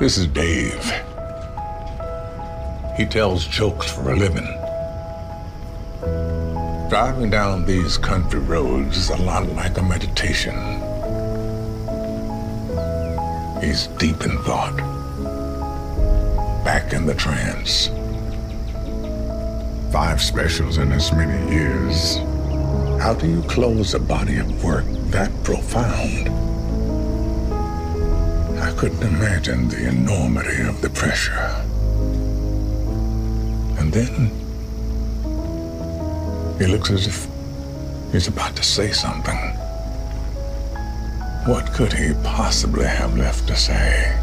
This is Dave. He tells jokes for a living. Driving down these country roads is a lot like a meditation. He's deep in thought, back in the trance. Five specials in as many years. How do you close a body of work that profound? I couldn't imagine the enormity of the pressure. And then he looks as if he's about to say something. What could he possibly have left to say?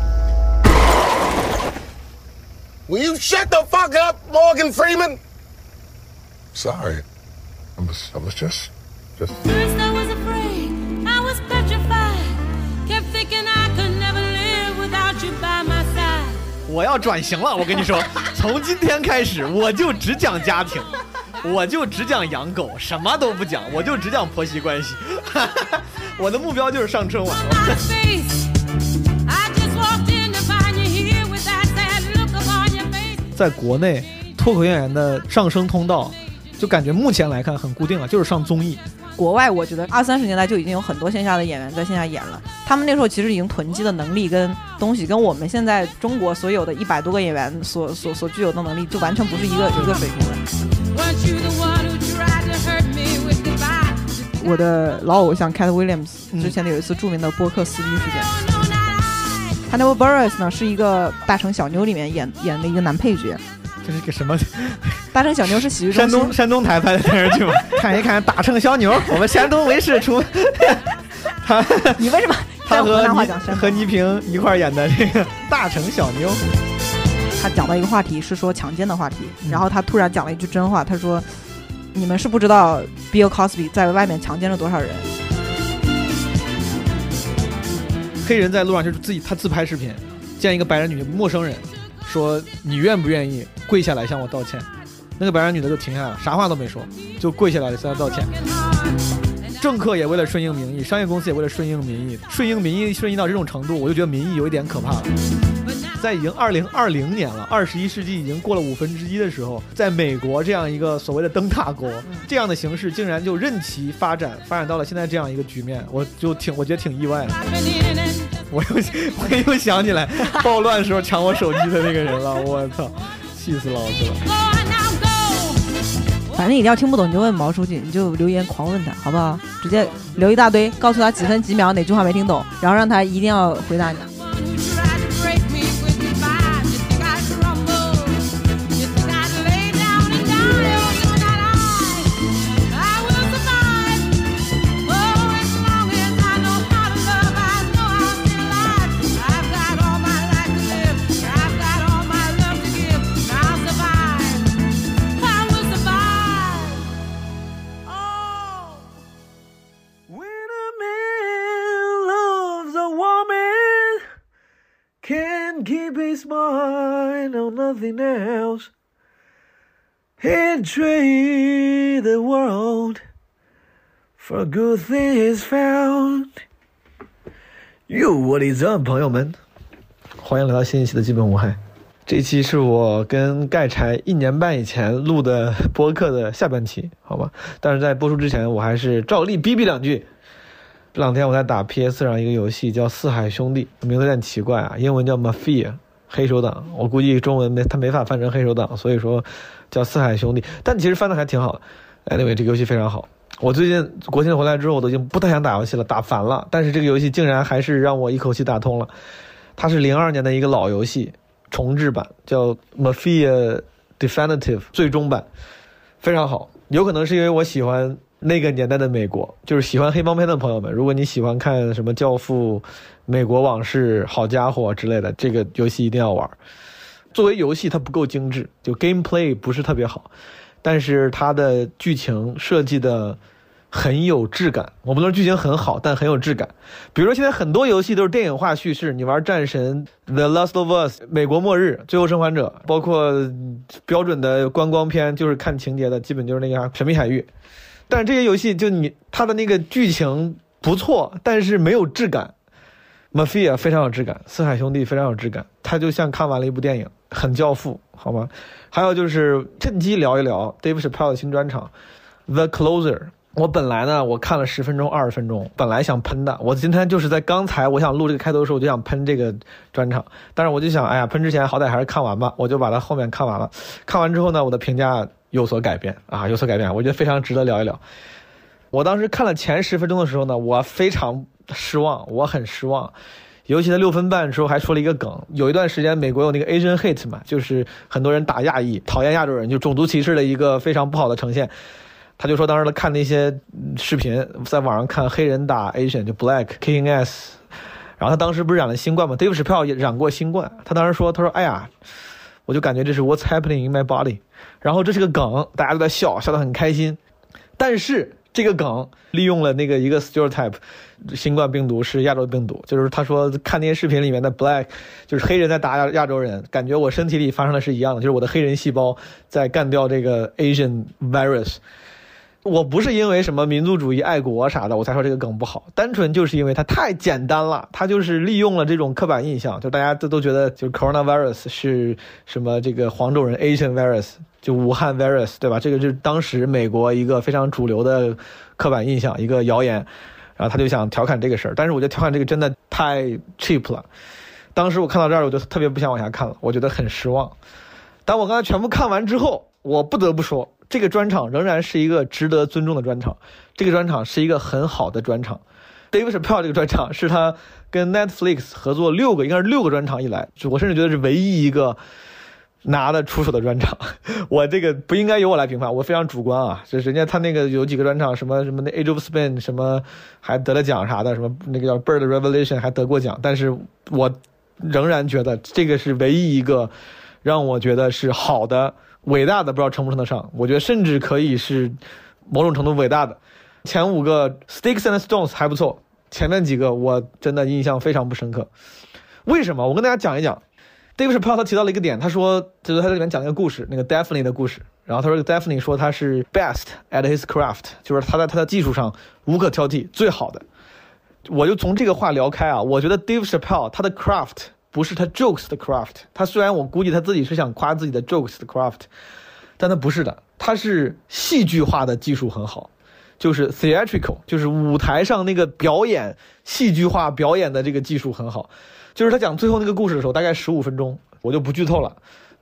Will you shut the fuck up, Morgan Freeman? Sorry. I was, I was just, just. 我要转型了，我跟你说，从今天开始我就只讲家庭，我就只讲养狗，什么都不讲，我就只讲婆媳关系。我的目标就是上春晚。在国内，脱口秀演员的上升通道，就感觉目前来看很固定了，就是上综艺。国外我觉得二三十年代就已经有很多线下的演员在线下演了，他们那时候其实已经囤积的能力跟东西，跟我们现在中国所有的一百多个演员所所所具有的能力，就完全不是一个一个水平的。Weren't you the one who tried to hurt me with goodbye? 我的老偶像 Cat Williams 嗯之前的有一次著名的播客撕逼事件 I.，Hannibal Buress 呢是一个《大城小妞》里面演演的一个男配角，这是个什么？《大城小妞》是喜剧山，东山东台拍的电视剧吗？看一看大城小妞，我们山东卫视出。他你为什么他和？和倪萍一块演的这个大城小妞。他讲到一个话题是说强奸的话题，嗯然后他突然讲了一句真话，他说：“你们是不知道 Bill Cosby 在外面强奸了多少人。”黑人在路上就是自己他自拍视频，见一个白人女陌生人，说你愿不愿意跪下来向我道歉？那个白人女的就停下来了，啥话都没说，就跪下来向他道歉。政客也为了顺应民意，商业公司也为了顺应民意，顺应民意顺应到这种程度，我就觉得民意有一点可怕了。在已经二零二零年了，二十一世纪已经过了五分之一的时候，在美国这样一个所谓的灯塔国，这样的形势竟然就任其发展，发展到了现在这样一个局面，我就挺我觉得挺意外的。我又 我又想起来暴乱时候抢我手机的那个人了，我操，气死老子了！反正你要听不懂，你就问毛书记，你就留言狂问他，好不好？直接留一大堆，告诉他几分几秒哪句话没听懂，然后让他一定要回答你。Nothing else. Entry the world for good things found. You, what is up, 朋友们？欢迎来到新一期的基本无害。这期是我跟盖柴一年半以前录的播客的下半期，好吧？但是在播出之前，我还是照例逼逼两句。这两天我在打 PS 上一个游戏叫《四海兄弟》，名字有点奇怪啊，英文叫 Mafia 黑手党，我估计中文没它没法翻成黑手党，所以说叫《四海兄弟》，但其实翻的还挺好的。Anyway，这个游戏非常好。我最近国庆回来之后，我都已经不太想打游戏了，打烦了。但是这个游戏竟然还是让我一口气打通了。它是零二年的一个老游戏重制版，叫《Mafia Definitive》最终版，非常好。有可能是因为我喜欢那个年代的美国，就是喜欢黑帮片的朋友们，如果你喜欢看什么《教父》《美国往事》《好家伙》之类的，这个游戏一定要玩。作为游戏，它不够精致，就 gameplay 不是特别好，但是它的剧情设计的很有质感。我不能说剧情很好，但很有质感。比如说现在很多游戏都是电影化叙事，你玩《战神》《The Last of Us》《美国末日》《最后生还者》，包括标准的观光片，就是看情节的，基本就是那个《神秘海域》。但这些游戏就你它的那个剧情不错，但是没有质感。Mafia 非常有质感，四海兄弟非常有质感，他就像看完了一部电影，很教父，好吗？还有就是趁机聊一聊 Dave Chappelle 新专场《The Closer》。我本来呢，我看了十分钟、二十分钟，本来想喷的。我今天就是在刚才我想录这个开头的时候，我就想喷这个专场，但是我就想，哎呀，喷之前好歹还是看完吧，我就把它后面看完了。看完之后呢，我的评价有所改变啊，有所改变，我觉得非常值得聊一聊。我当时看了前十分钟的时候呢，我非常失望，我很失望。尤其在六分半的时候还说了一个梗，有一段时间美国有那个 Asian hate 嘛，就是很多人打亚裔，讨厌亚洲人，就种族歧视的一个非常不好的呈现。他就说当时他看那些视频，在网上看黑人打 Asian 就 Black King S 然后他当时不是染了新冠嘛，Dave Chappelle 也染过新冠，他当时说他说哎呀，我就感觉这是 What's happening in my body，然后这是个梗，大家都在笑，笑得很开心，但是这个梗利用了那个一个 stereotype，新冠病毒是亚洲病毒，就是他说看那些视频里面的 black，就是黑人在打亚亚洲人，感觉我身体里发生的是一样的，就是我的黑人细胞在干掉这个 Asian virus。我不是因为什么民族主义、爱国啥的，我才说这个梗不好，单纯就是因为它太简单了，它就是利用了这种刻板印象，就大家都都觉得就 coronavirus 是什么这个黄种人 Asian virus，就武汉 virus，对吧？这个就是当时美国一个非常主流的刻板印象，一个谣言，然后他就想调侃这个事儿，但是我觉得调侃这个真的太 cheap 了。当时我看到这儿，我就特别不想往下看了，我觉得很失望。当我刚才全部看完之后，我不得不说，这个专场仍然是一个值得尊重的专场。这个专场是一个很好的专场。Dave Chappelle 这个专场是他跟 Netflix 合作六个，应该是六个专场以来，我甚至觉得是唯一一个拿得出手的专场。我这个不应该由我来评判，我非常主观啊。就是人家他那个有几个专场，什么什么那 Age of Spin 什么还得了奖啥的，什么那个叫 Bird Revelation 还得过奖，但是我仍然觉得这个是唯一一个让我觉得是好的、伟大的，不知道称不称得上。我觉得甚至可以是某种程度伟大的。前五个 Sticks and Stones 还不错，前面几个我真的印象非常不深刻。为什么？我跟大家讲一讲。Dave Chappelle 他提到了一个点，他说就是他在里面讲了一个故事，那个 Daphne 的故事。然后他说 Daphne 说他是 best at his craft，就是他在他的技术上无可挑剔，最好的。我就从这个话聊开啊，我觉得 Dave Chappelle 他的 craft 不是他 jokes 的 craft，他虽然我估计他自己是想夸自己的 jokes 的 craft，但他不是的，他是戏剧化的技术很好，就是 theatrical，就是舞台上那个表演戏剧化表演的这个技术很好。就是他讲最后那个故事的时候，大概十五分钟，我就不剧透了，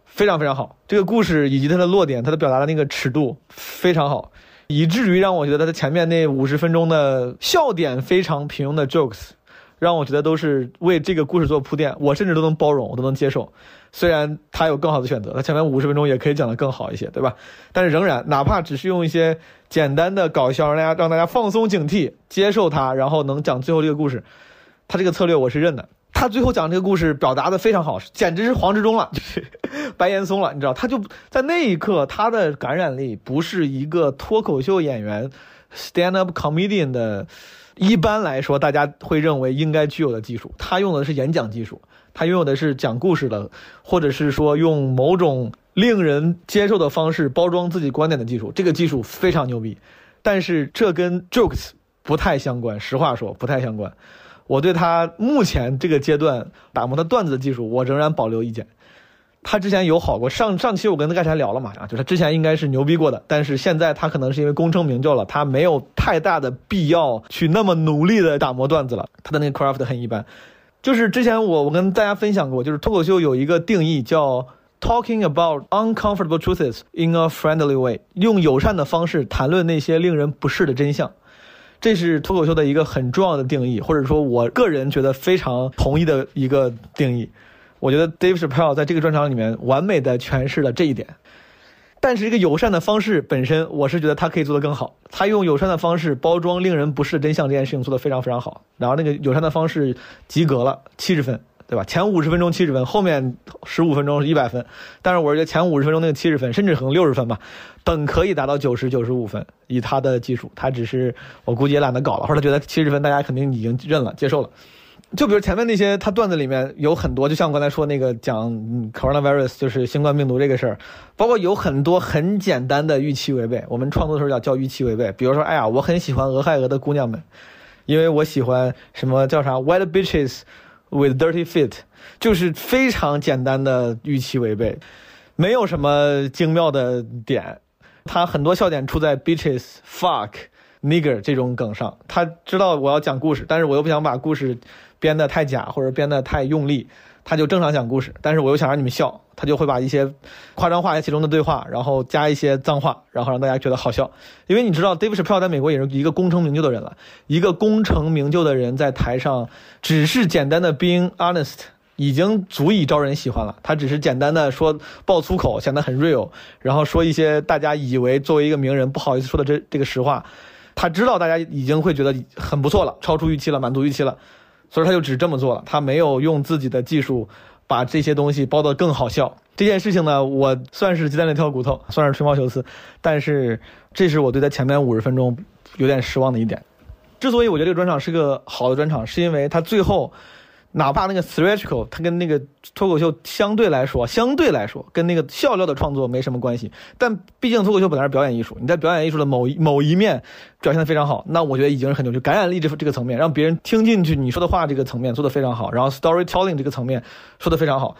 非常非常好。这个故事以及它的落点，它的表达的那个尺度非常好，以至于让我觉得他的前面那五十分钟的笑点非常平庸的 jokes，让我觉得都是为这个故事做铺垫，我甚至都能包容，我都能接受。虽然他有更好的选择，他前面五十分钟也可以讲得更好一些，对吧？但是仍然，哪怕只是用一些简单的搞笑，让大家让大家放松警惕，接受他，然后能讲最后这个故事，他这个策略我是认的。他最后讲这个故事表达的非常好，简直是黄执中了，就是 白岩松了，你知道？他就在那一刻，他的感染力不是一个脱口秀演员 stand up comedian 的，一般来说大家会认为应该具有的技术。他用的是演讲技术，他拥有的是讲故事的，或者是说用某种令人接受的方式包装自己观点的技术。这个技术非常牛逼，但是这跟 jokes 不太相关。实话说，不太相关。我对他目前这个阶段打磨的段子的技术，我仍然保留意见。他之前有好过，上上期我跟盖柴聊了嘛，啊，就是他之前应该是牛逼过的，但是现在他可能是因为功成名就了，他没有太大的必要去那么努力的打磨段子了。他的那个 craft 很一般。就是之前我我跟大家分享过，就是脱口秀有一个定义叫 talking about uncomfortable truths in a friendly way，用友善的方式谈论那些令人不适的真相。这是脱口秀的一个很重要的定义，或者说我个人觉得非常同意的一个定义。我觉得 Dave Chappelle 在这个专场里面完美的诠释了这一点。但是，一个友善的方式本身，我是觉得他可以做得更好。他用友善的方式包装令人不适的真相这件事情做得非常非常好。然后，那个友善的方式及格了，七十分，对吧？前五十分钟七十分，后面十五分钟是一百分。但是，我觉得前五十分钟那个七十分，甚至可能六十分吧，本可以达到九十九十五分。以他的技术，他只是我估计也懒得搞了，或者他觉得七十分大家肯定已经认了、接受了。就比如前面那些他段子里面有很多，就像我刚才说那个讲 coronavirus 就是新冠病毒这个事儿，包括有很多很简单的预期违背。我们创作的时候叫叫预期违背。比如说，哎呀，我很喜欢俄亥俄的姑娘们，因为我喜欢什么叫啥 white bitches with dirty feet，就是非常简单的预期违背，没有什么精妙的点。他很多笑点出在 bitches、fuck、nigger 这种梗上。他知道我要讲故事，但是我又不想把故事编得太假或者编得太用力，他就正常讲故事，但是我又想让你们笑，他就会把一些夸张化在其中的对话，然后加一些脏话，然后让大家觉得好笑。因为你知道，Dave Chappelle 在美国也是一个功成名就的人了，一个功成名就的人在台上只是简单的 being honest。已经足以招人喜欢了。他只是简单的说爆粗口，显得很 real，然后说一些大家以为作为一个名人不好意思说的这这个实话。他知道大家已经会觉得很不错了，超出预期了，满足预期了，所以他就只这么做了。他没有用自己的技术把这些东西包得更好笑。这件事情呢，我算是鸡蛋里挑骨头，算是吹毛求疵，但是这是我对他前面五十分钟有点失望的一点。之所以我觉得这个专场是个好的专场，是因为他最后。哪怕那个 theatrical，它跟那个脱口秀相对来说，相对来说跟那个笑料的创作没什么关系。但毕竟脱口秀本来是表演艺术，你在表演艺术的某一某一面表现的非常好，那我觉得已经是很牛。就感染力这这个层面，让别人听进去你说的话这个层面做的非常好，然后 storytelling 这个层面说的非常好，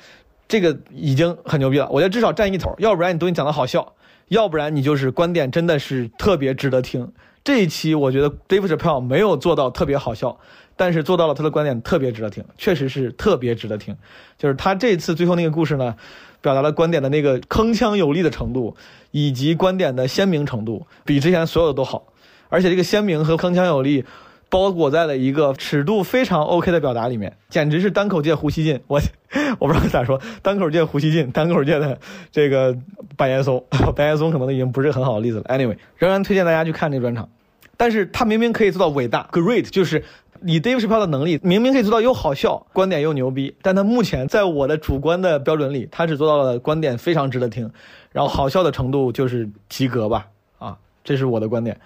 这个已经很牛逼了。我觉得至少占一头，要不然你东西讲的好笑，要不然你就是观点真的是特别值得听。这一期我觉得 Dave Chappelle 没有做到特别好笑。但是做到了，他的观点特别值得听，确实是特别值得听。就是他这次最后那个故事呢，表达了观点的那个铿锵有力的程度，以及观点的鲜明程度，比之前所有的都好。而且这个鲜明和铿锵有力，包裹在了一个尺度非常 OK 的表达里面，简直是单口界胡锡进。我 我不知道咋说，单口界胡锡进，单口界的这个白岩松，白岩松可能已经不是很好的例子了。Anyway，仍然推荐大家去看这专场。但是他明明可以做到伟大，Great，就是。以 dave chip 的能力，明明可以做到又好笑，观点又牛逼，但他目前在我的主观的标准里，他只做到了观点非常值得听，然后好笑的程度就是及格吧，啊，这是我的观点。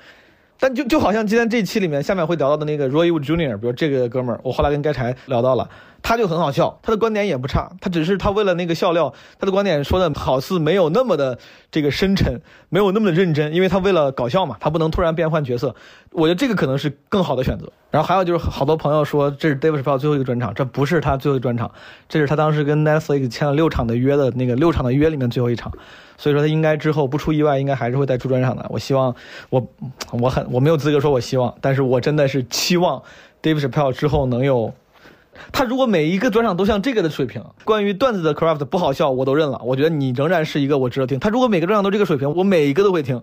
但就就好像今天这期里面下面会聊到的那个 Roy Wood Jr.，比如这个哥们儿，我后来跟该柴聊到了。他就很好笑，他的观点也不差，他只是他为了那个笑料，他的观点说的好似没有那么的这个深沉，没有那么的认真，因为他为了搞笑嘛，他不能突然变换角色。我觉得这个可能是更好的选择。然后还有就是好多朋友说这是 Dave Chappelle 最后一个专场，这不是他最后专场，这是他当时跟 Netflix 签了六场的约的那个六场的约里面最后一场，所以说他应该之后不出意外，应该还是会再出专场的。我希望我我很我没有资格说我希望，但是我真的是期望 Dave Chappelle 之后能有。他如果每一个专场都像这个的水平，关于段子的 craft 不好笑，我都认了。我觉得你仍然是一个我值得听。他如果每个专场都这个水平，我每一个都会听，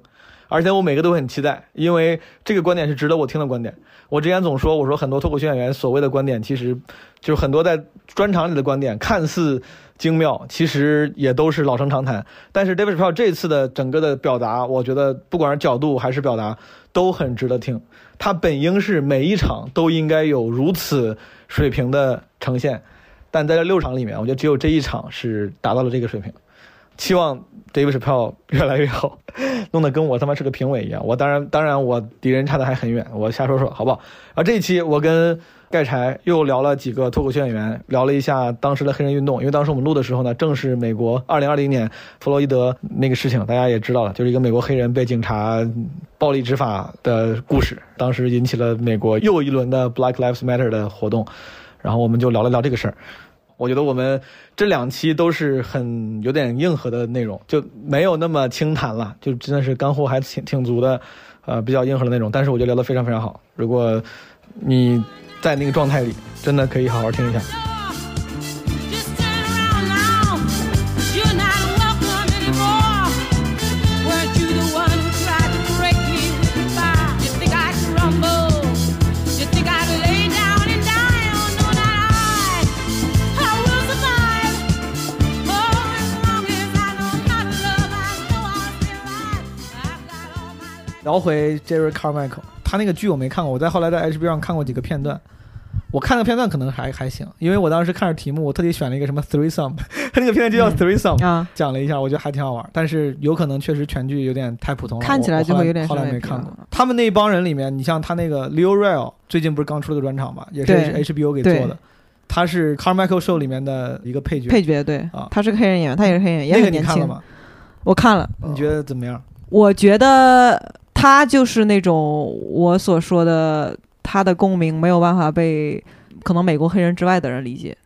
而且我每个都很期待，因为这个观点是值得我听的观点。我之前总说，我说很多脱口秀演员所谓的观点，其实就是很多在专场里的观点，看似精妙，其实也都是老生常谈。但是 David Chappelle 这次的整个的表达，我觉得不管是角度还是表达，都很值得听。他本应是每一场都应该有如此。水平的呈现，但在这六场里面，我觉得只有这一场是达到了这个水平。期望 Dave Chappelle 越来越好，弄得跟我他妈是个评委一样。我当然，当然我敌人差的还很远，我瞎说说，好不好？啊，这一期我跟盖柴又聊了几个脱口秀演员，聊了一下当时的黑人运动，因为当时我们录的时候呢，正是美国2020年弗洛伊德那个事情，大家也知道了，就是一个美国黑人被警察暴力执法的故事，当时引起了美国又一轮的 Black Lives Matter 的活动，然后我们就聊了聊这个事儿。我觉得我们这两期都是很有点硬核的内容，就没有那么轻谈了，就真的是干货还挺挺足的，呃，比较硬核的那种。但是我觉得聊得非常非常好，如果你在那个状态里，真的可以好好听一下。聊回 Jerry Carmichael，他那个剧我没看过，我在后来在 HBO 上看过几个片段。我看个片段可能还还行，因为我当时看着题目，我特地选了一个什么 Three Sum，他 那个片段就叫 Three Sum，啊，讲了一下，我觉得还挺好玩。但是有可能确实全剧有点太普通了，看起来就会有点后来没看过。他们那一帮人里面，你像他那个 Leo Real，最近不是刚出了个专场嘛，也是 HBO 给做的。他是 Carmichael Show 里面的一个配角，配角对啊，他是个黑人演员，他也是黑人，也那个很年轻。你看了吗？我看了，你觉得怎么样？我觉得他就是那种我所说的，他的共鸣没有办法被可能美国黑人之外的人理解。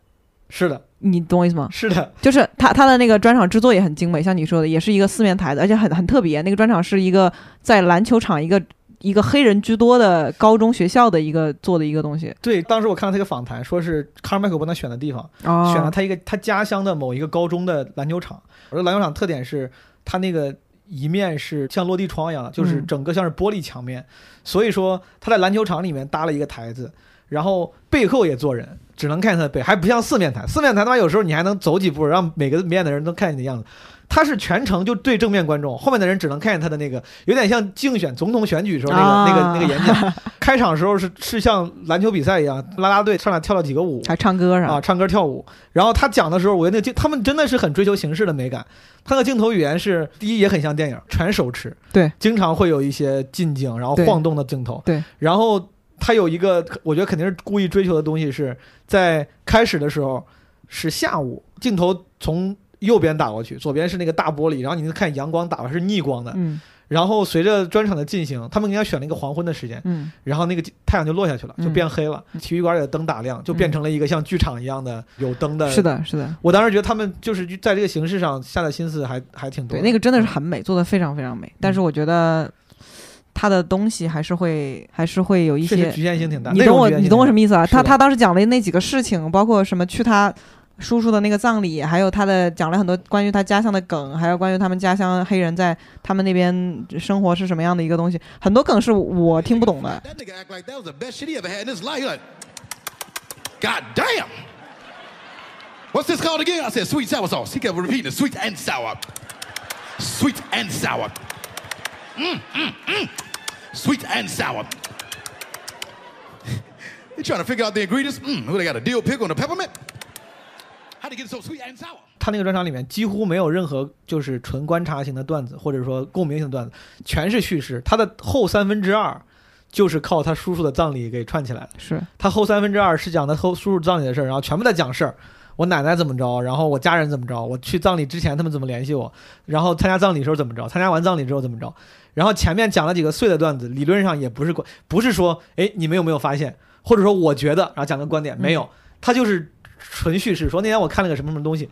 是的，你懂我意思吗？是的，就是他他的那个专场制作也很精美，像你说的，也是一个四面台的，而且很很特别。那个专场是一个在篮球场一个一个黑人居多的高中学校的一个做的一个东西。对，当时我看到他一个访谈，说是卡尔麦克帮他选的地方，哦选了他一个他家乡的某一个高中的篮球场。我说篮球场特点是他那个一面是像落地窗一样的，就是嗯。整个像是玻璃墙面，所以说他在篮球场里面搭了一个台子，然后背后也坐人，只能看他的背，还不像四面台。四面台他妈有时候你还能走几步，让每个面的人都看见你的样子。他是全程就对正面观众，后面的人只能看见他的那个，有点像竞选总统选举时候那个、啊那个那个演讲。开场时候是是像篮球比赛一样，啦啦队上来跳了几个舞，还唱歌啥啊，唱歌跳舞。然后他讲的时候，我觉得那个镜，他们真的是很追求形式的美感。他的镜头语言是，第一也很像电影，全手持，对，经常会有一些近景，然后晃动的镜头，对。然后他有一个，我觉得肯定是故意追求的东西是，在开始的时候是下午，镜头从右边打过去，左边是那个大玻璃，然后你能看阳光打过来是逆光的。嗯然后随着专场的进行，他们应该选了一个黄昏的时间，嗯然后那个太阳就落下去了，就嗯变黑了。体育馆里的灯打亮，就变成了一个像剧场一样的有灯的。是，的，是的，我当时觉得他们就是在这个形式上下的心思还还挺多对，那个真的是很美，做的非常非常美。但是我觉得他的东西还是会还是会有一些局限性挺大。你懂我，你懂我什么意思啊？他他当时讲了那几个事情，包括什么去他叔叔的那个葬礼，还有他的讲了很多关于他家乡的梗，还有关于他们家乡黑人在他们那边生活是什么样的一个东西，很多梗是我听不懂的。That nigga act like that was the best shit he ever had in his life. Like, God damn. What's this called again? I said sweet sour sauce. He kept repeating it, sweet and sour. Sweet and sour. Mm, mm, mm. Sweet and sour. he trying to figure out the ingredients. Mm, who they got a dill pickle and a peppermint? How'd they get it so sweet and sour? 他那个专场里面几乎没有任何就是纯观察型的段子，或者说共鸣型的段子，全是叙事。他的后三分之二就是靠他叔叔的葬礼给串起来的。是他后三分之二是讲他后叔叔葬礼的事儿，然后全部在讲事儿。我奶奶怎么着，然后我家人怎么着，我去葬礼之前他们怎么联系我，然后参加葬礼时候怎么着，参加完葬礼之后怎么着，然后前面讲了几个碎的段子，理论上也不是关，不是说哎你们有没有发现，或者说我觉得，然后讲个观点，没有，他就是纯叙事，说那天我看了个什么什么东西，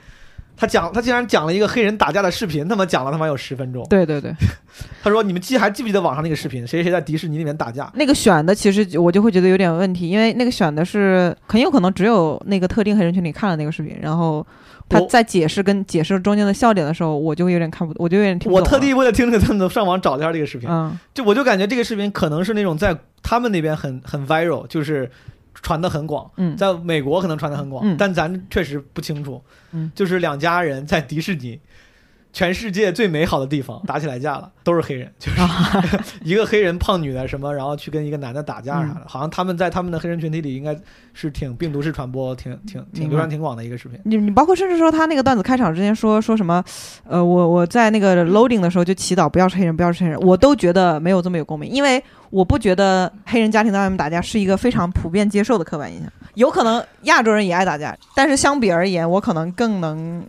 他讲他竟然讲了一个黑人打架的视频，他妈讲了他妈有十分钟，对对对，他说你们记还记不记得网上那个视频，谁谁在迪士尼里面打架，那个选的其实我就会觉得有点问题，因为那个选的是很有可能只有那个特定黑人群里看了那个视频，然后他在解释跟解释中间的笑点的时候，我就会有点看不，我就有点听不懂。我特地为了听这个段子上网找了一下这个视频。嗯就我就感觉这个视频可能是那种在他们那边很很 viral，就是传的很广，嗯。在美国可能传的很广，嗯。但咱确实不清楚。嗯。就是两家人在迪士尼，全世界最美好的地方 打起来架了，都是黑人，就是啊 一个黑人胖女的什么，然后去跟一个男的打架啥的，嗯好像他们在他们的黑人群体里应该是挺病毒式传播，挺挺挺流传挺广的一个视频。你你包括甚至说他那个段子开场之前说说什么，呃，我我在那个 loading 的时候就祈祷不要是黑人，不要是黑人，我都觉得没有这么有共鸣，因为我不觉得黑人家庭在外面打架是一个非常普遍接受的刻板印象。有可能亚洲人也爱打架，但是相比而言，我可能更能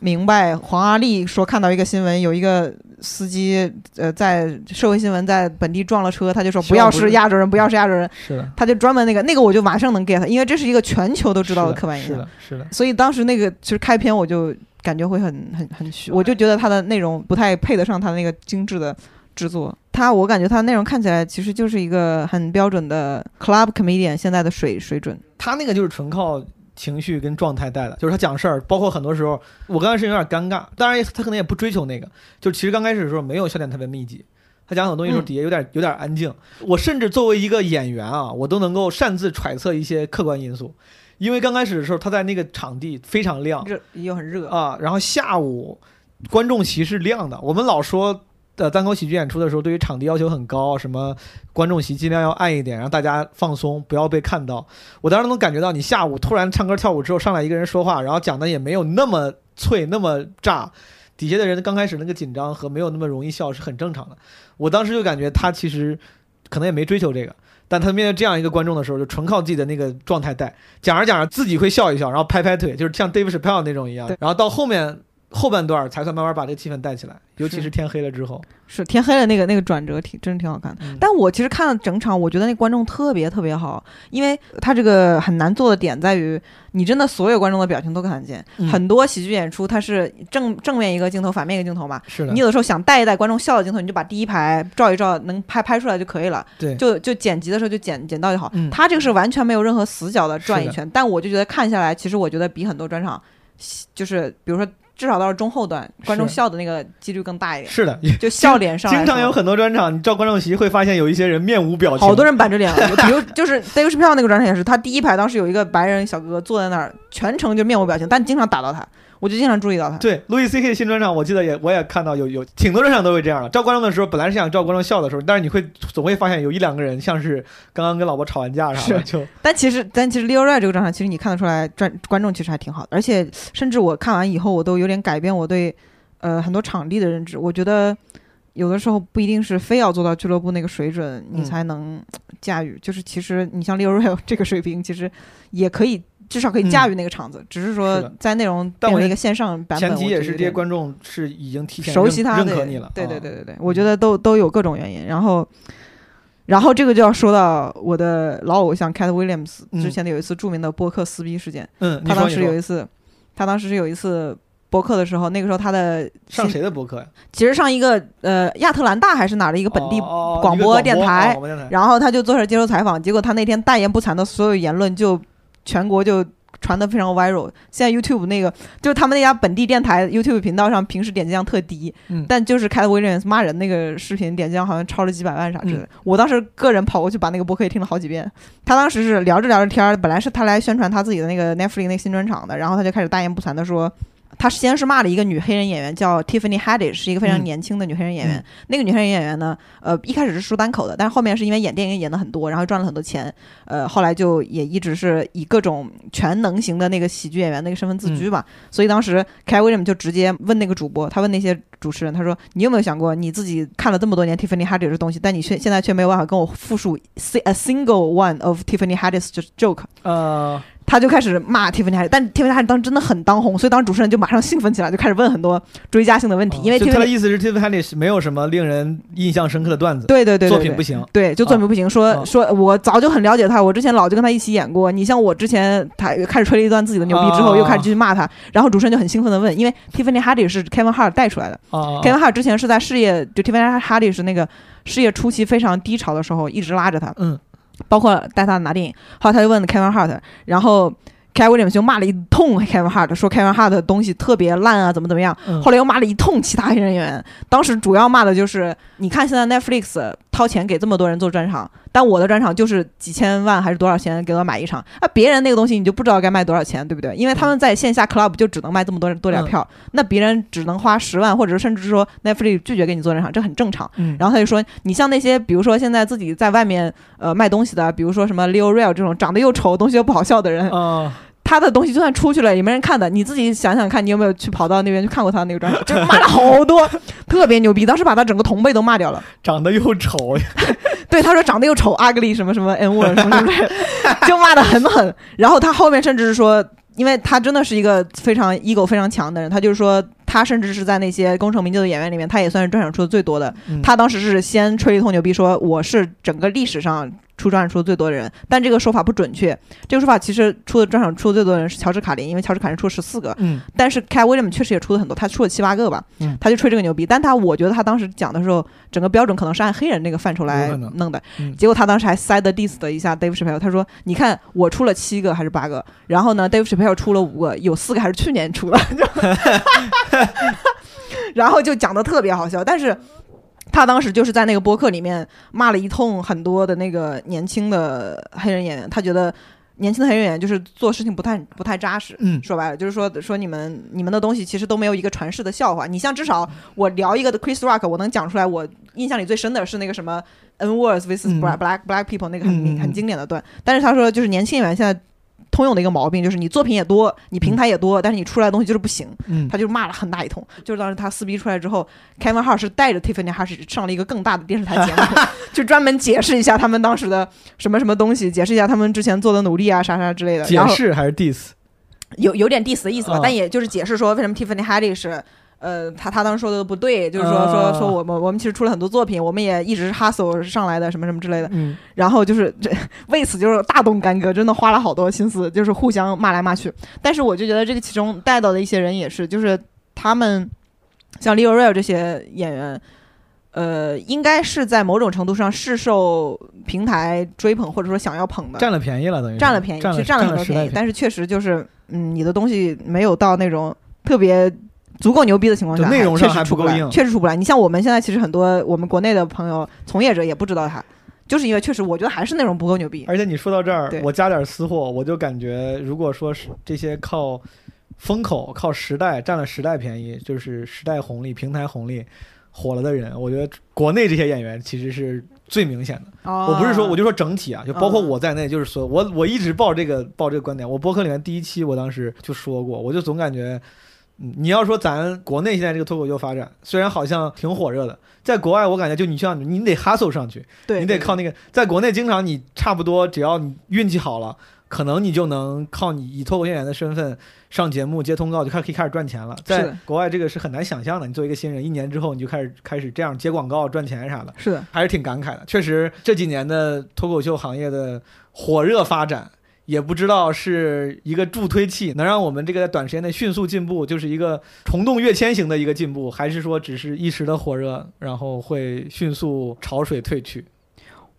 明白黄阿丽说看到一个新闻，有一个司机呃在社会新闻在本地撞了车，他就说不要是是亚洲人，不要是亚洲人，是的，他就专门那个那个我就马上能 get，因为这是一个全球都知道的刻板印象。是的，是的。所以当时那个其实开篇我就感觉会很很很虚，我就觉得它的内容不太配得上它那个精致的制作。它我感觉它内容看起来其实就是一个很标准的 club comedian 现在的水水准。他那个就是纯靠情绪跟状态带的，就是他讲事儿，包括很多时候，我刚开始有点尴尬，当然他可能也不追求那个，就其实刚开始的时候没有笑点特别密集。他讲很多东西的时候，嗯底下有点有点安静。我甚至作为一个演员啊，我都能够擅自揣测一些客观因素，因为刚开始的时候他在那个场地非常亮热又很热，啊，然后下午观众席是亮的。我们老说的单口喜剧演出的时候，对于场地要求很高，什么观众席尽量要暗一点，让大家放松，不要被看到。我当时能感觉到，你下午突然唱歌跳舞之后，上来一个人说话，然后讲的也没有那么脆，那么炸。底下的人刚开始那个紧张和没有那么容易笑是很正常的。我当时就感觉他其实可能也没追求这个，但他面对这样一个观众的时候，就纯靠自己的那个状态带，讲着讲着自己会笑一笑，然后拍拍腿，就是像 Dave Chappelle 那种一样。然后到后面后半段才算慢慢把这个气氛带起来，尤其是是天黑了之后。是天黑了那个那个转折挺真是挺好看的。嗯但我其实看了整场，我觉得那观众特别特别好，因为他这个很难做的点在于，你真的所有观众的表情都看得见。嗯很多喜剧演出它是正正面一个镜头，反面一个镜头嘛。是的你，有的时候想带一带观众笑的镜头，你就把第一排照一照，能拍拍出来就可以了。对，就就剪辑的时候就剪剪到就好。嗯他这个是完全没有任何死角的转一圈，但我就觉得看下来，其实我觉得比很多专场，就是比如说至少到了中后段，观众笑的那个几率更大一点，是的，就笑脸上经常有很多专场，你照观众席会发现有一些人面无表情，好多人板着脸，比如就是 Dave Chappelle 那个专场也是，他第一排当时有一个白人小哥哥坐在那儿，全程就面无表情，但经常打到他，我就经常注意到他。对，路易 C K 新专场，我记得也我也看到有有挺多专场都会这样的。照观众的时候，本来是想照观众笑的时候，但是你会总会发现有一两个人像是刚刚跟老婆吵完架啥的，是就但其实，但其实 Leo Ray 这个专场，其实你看得出来，专观众其实还挺好的，而且甚至我看完以后，我都有点改变我对呃很多场地的认知。我觉得有的时候不一定是非要做到俱乐部那个水准，你嗯才能驾驭。就是其实你像 Leo Rai 这个水平，其实也可以。至少可以驾驭那个场子，只是是说在内容但我觉得变成一个线上版本，前提也是这些观众是已经提前熟悉他的，认可你了。对啊对对对对，我觉得都都有各种原因。然后，然后这个就要说到我的老偶像 Cat Williams 嗯之前的有一次著名的播客撕逼事件。嗯，他当时有一一次，他当时是有一次播客的时候，那个时候他的上谁的博客呀？其实上一个呃亚特兰大还是哪儿的一个本地广播电台。然后他就坐这儿接受采访，结果他那天大言不惭的所有言论就全国就传得非常 viral。现在 YouTube 那个就是他们那家本地电台 YouTube 频道上平时点击量特低，嗯但就是 Cat Williams 骂人那个视频点击量好像超了几百万啥之类的。嗯我当时个人跑过去把那个播客也听了好几遍。他当时是聊着聊着天儿，本来是他来宣传他自己的那个 Netflix 那个新专场的，然后他就开始大言不惭的说。他先是骂了一个女黑人演员，叫 Tiffany Haddish，是一个非常嗯年轻的女黑人演员。嗯那个女黑人演员呢，呃，一开始是说单口的，但是后面是因为演电影演的很多，然后赚了很多钱，呃，后来就也一直是以各种全能型的那个喜剧演员那个身份自居吧。所以当时 Kai William 就直接问那个主播，他问那些主持人，他说：“你有没有想过你自己看了这么多年 Tiffany Haddish 的东西，但你却现在却没有办法跟我复述 a single one of Tiffany Haddish joke？” 呃，他就开始骂 Tiffany Haddish，但 Tiffany Haddish 当时真的很当红，所以当时主持人就马上兴奋起来，就开始问很多追加性的问题，因为哦他的意思是 Tiffany Haddish 没有什么令人印象深刻的段子，对对对对对作品不行。对，就作品不行，说、啊说我早就很了解他，我之前老就跟他一起演过。你像我之前他开始吹了一段自己的牛逼之后，啊又开始继续骂他，然后主持人就很兴奋的问，因为 Tiffany Haddish 是 Kevin Hart 带出来的、啊 k e v i n Hart 之前是在事业就 Tiffany Haddish 是那个事业初期非常低潮的时候，一直拉着他，嗯，包括带他拿电影。后来他就问 Kevin Hart，然后 Kevin Williams 就骂了一通 Kevin Hart，说 Kevin Hart 的东西特别烂啊，怎么怎么样。嗯后来又骂了一通其他黑人演员。当时主要骂的就是，你看现在 Netflix 掏钱给这么多人做专场，但我的专场就是几千万还是多少钱给我买一场，啊，别人那个东西你就不知道该卖多少钱，对不对？因为他们在线下 club 就只能卖这么多多点票，那别人只能花十万，或者甚至说 Netflix 拒绝给你做专场，这很正常。嗯。然后他就说，你像那些比如说现在自己在外面呃卖东西的，比如说什么 Leo Real 这种长得又丑、东西又不好笑的人，啊，他的东西就算出去了也没人看的，你自己想想看，你有没有去跑到那边去看过他的那个专场？就是骂了好多，特别牛逼，当时把他整个同辈都骂掉了。长得又丑，对，他说长得又丑，ugly 什么什么 n word 什么什么就骂的很狠。然后他后面甚至是说，因为他真的是一个非常 ego 非常强的人，他就是说，他甚至是在那些功成名就的演员里面，他也算是专场出的最多的。嗯他当时是先吹一通牛逼，说我是整个历史上出专场出的最多的人，但这个说法不准确。这个说法其实出的专场出的最多的人是乔治卡林，因为乔治卡林出了十四个，嗯但是 William 确实也出了很多，他出了七八个吧，嗯他就吹这个牛逼。但他我觉得他当时讲的时候，整个标准可能是按黑人那个范畴来弄的。嗯结果他当时还 side diss 了一下 Dave Chappelle，他说：“你看我出了七个还是八个，然后呢，Dave Chappelle 出了五个，有四个还是去年出的，就 然后就讲的特别好笑，但是。”他当时就是在那个播客里面骂了一通很多的那个年轻的黑人演员，他觉得年轻的黑人演员就是做事情不太不太扎实，嗯说白了就是说说你们你们的东西其实都没有一个传世的笑话。你像至少我聊一个的 Chris Rock，我能讲出来，我印象里最深的是那个什么 N words vs 嗯 black black black people 那个很很经典的段。但是他说就是年轻演员现在。通用的一个毛病就是你作品也多，你平台也多，但是你出来的东西就是不行。嗯他就骂了很大一通。就是当时他撕逼出来之后，Kevin Hart 是带着 Tiffany Haddish 上了一个更大的电视台节目，就专门解释一下他们当时的什么什么东西，解释一下他们之前做的努力啊，啥啥之类的。解释还是 diss？有有点 diss 的意思吧，啊但也就是解释说为什么 Tiffany Haddish。呃，他他当时说的不对，就是说啊说说我们我们其实出了很多作品，我们也一直是 hustle 上来的，什么什么之类的。嗯，然后就是这为此就是大动干戈，真的花了好多心思，就是互相骂来骂去。但是我就觉得这个其中带到的一些人也是，就是他们像 Leo Real 这些演员，呃，应该是在某种程度上是受平台追捧或者说想要捧的，占了便宜了，等于占了便宜，占了其实占了很多便宜但是确实就是，嗯，你的东西没有到那种特别足够牛逼的情况下，内容上还不够硬确实出不来。你像我们现在其实很多我们国内的朋友从业者也不知道他，就是因为确实我觉得还是内容不够牛逼。而且你说到这儿，我加点私货，我就感觉，如果说是这些靠风口、靠时代占了时代便宜，就是时代红利、平台红利火了的人，我觉得国内这些演员其实是最明显的。哦我不是说，我就说整体啊，就包括嗯我在内，就是说我我一直抱这个抱这个观点。我播客里面第一期我当时就说过，我就总感觉。嗯，你要说咱国内现在这个脱口秀发展，虽然好像挺火热的，在国外我感觉就你像你得 hustle 上去，对，你得靠那个，在国内经常你差不多，只要你运气好了，可能你就能靠你以脱口秀演员的身份上节目接通告，就开始可以开始赚钱了。在国外这个是很难想象的，你作为一个新人，一年之后你就开始开始这样接广告赚钱啥的，是的，还是挺感慨的。确实这几年的脱口秀行业的火热发展。也不知道是一个助推器，能让我们这个在短时间内迅速进步，就是一个虫洞跃迁型的一个进步，还是说只是一时的火热，然后会迅速潮水退去？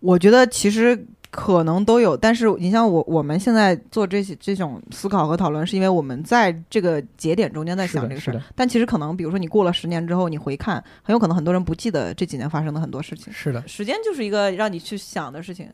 我觉得其实可能都有，但是你像我我们现在做这些这种思考和讨论，是因为我们在这个节点中间在，想这个事儿。，但其实可能，比如说你过了十年之后，你回看，很有可能很多人不记得这几年发生的很多事情。是的，时间就是一个让你去想的事情，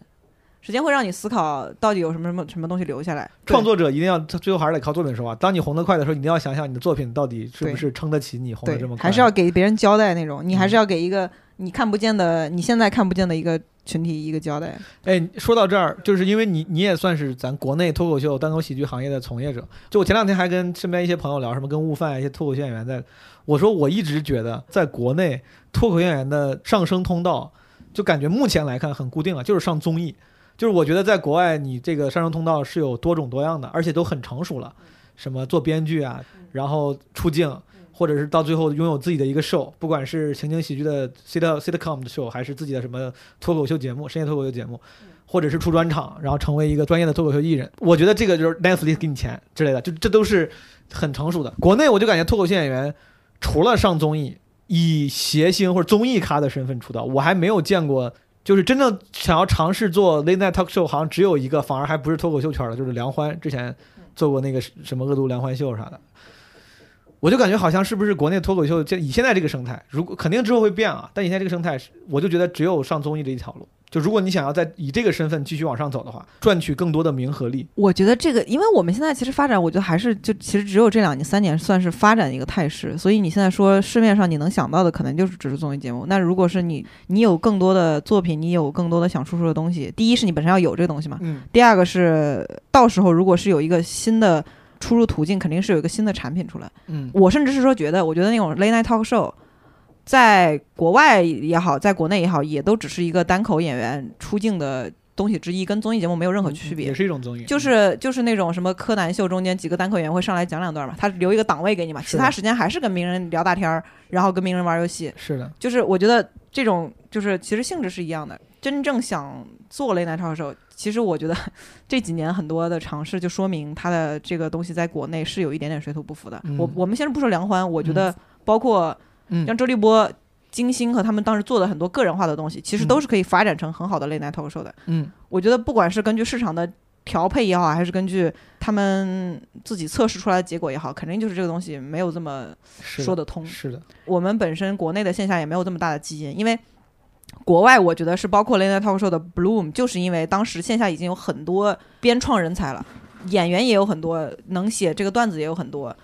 时间会让你思考到底有什么什么什么东西留下来。创作者一定要最后还是得靠作品说话。当你红得快的时候，你一定要想想你的作品到底是不是撑得起你红对得这么，快。还是要给别人交代那种，你还是嗯要给一个你看不见的，你现在看不见的一个群体一个交代。哎，说到这儿，就是因为你你也算是咱国内脱口秀、单口喜剧行业的从业者。就我前两天还跟身边一些朋友聊，什么跟悟饭一些脱口秀演员在，我说我一直觉得在国内脱口秀演员的上升通道，就感觉目前来看很固定了，就是上综艺。就是我觉得在国外，你这个上升通道是有多种多样的，而且都很成熟了，什么做编剧啊，然后出镜，或者是到最后拥有自己的一个 show，不管是情景喜剧的 sit sitcom 的 show，还是自己的什么脱口秀节目、深夜脱口秀节目，或者是出专场，然后成为一个专业的脱口秀艺人。我觉得这个就是 Netflix 给你钱之类的，就这都是很成熟的。国内我就感觉脱口秀演员除了上综艺，以谐星或者综艺咖的身份出道，我还没有见过。就是真正想要尝试做 late night talk show，好像只有一个，反而还不是脱口秀圈的，就是梁欢之前做过那个什么恶毒梁欢秀啥的。我就感觉好像是不是国内脱口秀，就以现在这个生态，如果肯定之后会变啊，但以现在这个生态，我就觉得只有上综艺这一条路。就如果你想要再以这个身份继续往上走的话，赚取更多的名和利，我觉得这个，因为我们现在其实发展，我觉得还是就其实只有这两年、三年算是发展的一个态势。所以你现在说市面上你能想到的，可能就是只是综艺节目。那如果是你，你有更多的作品，你有更多的想输出的东西，第一是你本身要有这个东西嘛，嗯，第二个是到时候如果是有一个新的出入途径，肯定是有一个新的产品出来。嗯，我甚至是说觉得，我觉得那种 late night talk show，在国外也好，在国内也好，也都只是一个单口演员出镜的东西之一，跟综艺节目没有任何区别也。是一种综艺，就是就是那种什么柯南秀中间几个单口演员会上来讲两段嘛，他留一个档位给你嘛，其他时间还是跟名人聊大天儿，然后跟名人玩游戏。是的，就是我觉得这种就是其实性质是一样的。真正想做雷南超的时候，其实我觉得这几年很多的尝试就说明他的这个东西在国内是有一点点水土不服的。嗯我我们先不说梁欢，我觉得包括嗯像周立波、金星和他们当时做的很多个人化的东西，其实都是可以发展成很好的类 talk show 的。嗯，我觉得不管是根据市场的调配也好，还是根据他们自己测试出来的结果也好，肯定就是这个东西没有这么说得通。是的，我们本身国内的线下也没有这么大的基因，因为国外我觉得是包括 Late Night Talk Show 的 Bloom，就是因为当时线下已经有很多编创人才了，演员也有很多，能写这个段子也有很多。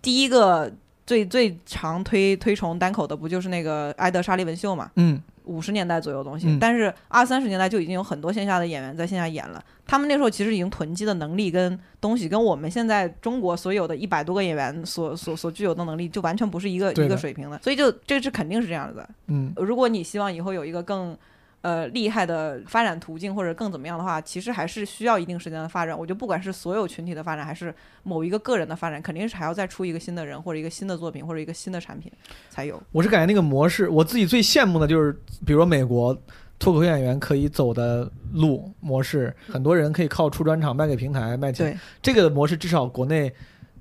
第一个最最常推推崇单口的不就是那个埃德沙利文秀嘛？嗯，五十年代左右的东西，嗯但是二三十年代就已经有很多线下的演员在线下演了。他们那时候其实已经囤积的能力跟东西，跟我们现在中国所有的一百多个演员所所所具有的能力，就完全不是一个一个水平的。所以就这是肯定是这样的。嗯，如果你希望以后有一个更呃厉害的发展途径或者更怎么样的话，其实还是需要一定时间的发展。我觉得不管是所有群体的发展，还是某一个个人的发展，肯定是还要再出一个新的人或者一个新的作品或者一个新的产品才有。我是感觉那个模式，我自己最羡慕的就是，比如说美国脱口秀演员可以走的路模式，很多人可以靠出专场卖给平台卖钱，这个模式至少国内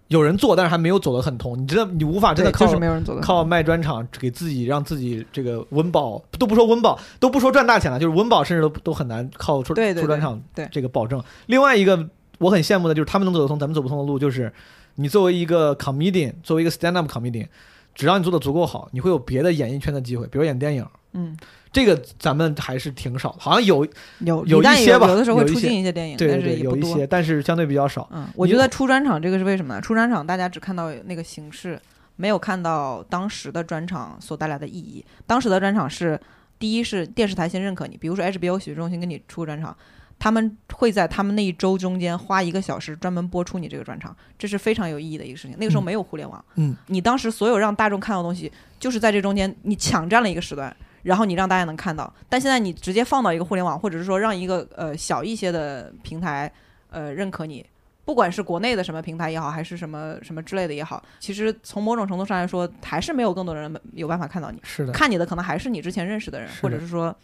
有人做，但是还没有走得很通。你真的你无法真的，靠就是没有人做的。靠卖专场给自己让自己这个温饱都不说温饱，都不说赚大钱了，就是温饱甚至都都很难靠出对对出专场对对这个保证。另外一个我很羡慕的就是他们能走得通，咱们走不通的路，就是你作为一个 comedian，作为一个 stand up comedian，只要你做的足够好，你会有别的演艺圈的机会，比如演电影。嗯，这个咱们还是挺少，好像有有有一但些吧有有的时候会出有一些镜一些电影，对对对但是也不多。有一些，但是相对比较少。嗯，我觉得出专场这个是为什么呢？出专场大家只看到那个形式，没有看到当时的专场所带来的意义。当时的专场是，第一是电视台先认可你，比如说 HBO 喜剧中心跟你出专场，他们会在他们那一周中间花一个小时专门播出你这个专场，这是非常有意义的一个事情。那个时候嗯没有互联网，嗯，你当时所有让大众看到的东西，就是在这中间你抢占了一个时段。然后你让大家能看到，但现在你直接放到一个互联网，或者是说让一个呃小一些的平台呃认可你，不管是国内的什么平台也好，还是什么什么之类的也好，其实从某种程度上来说，还是没有更多人有办法看到你。是的，看你的可能还是你之前认识的人，的。或者是说，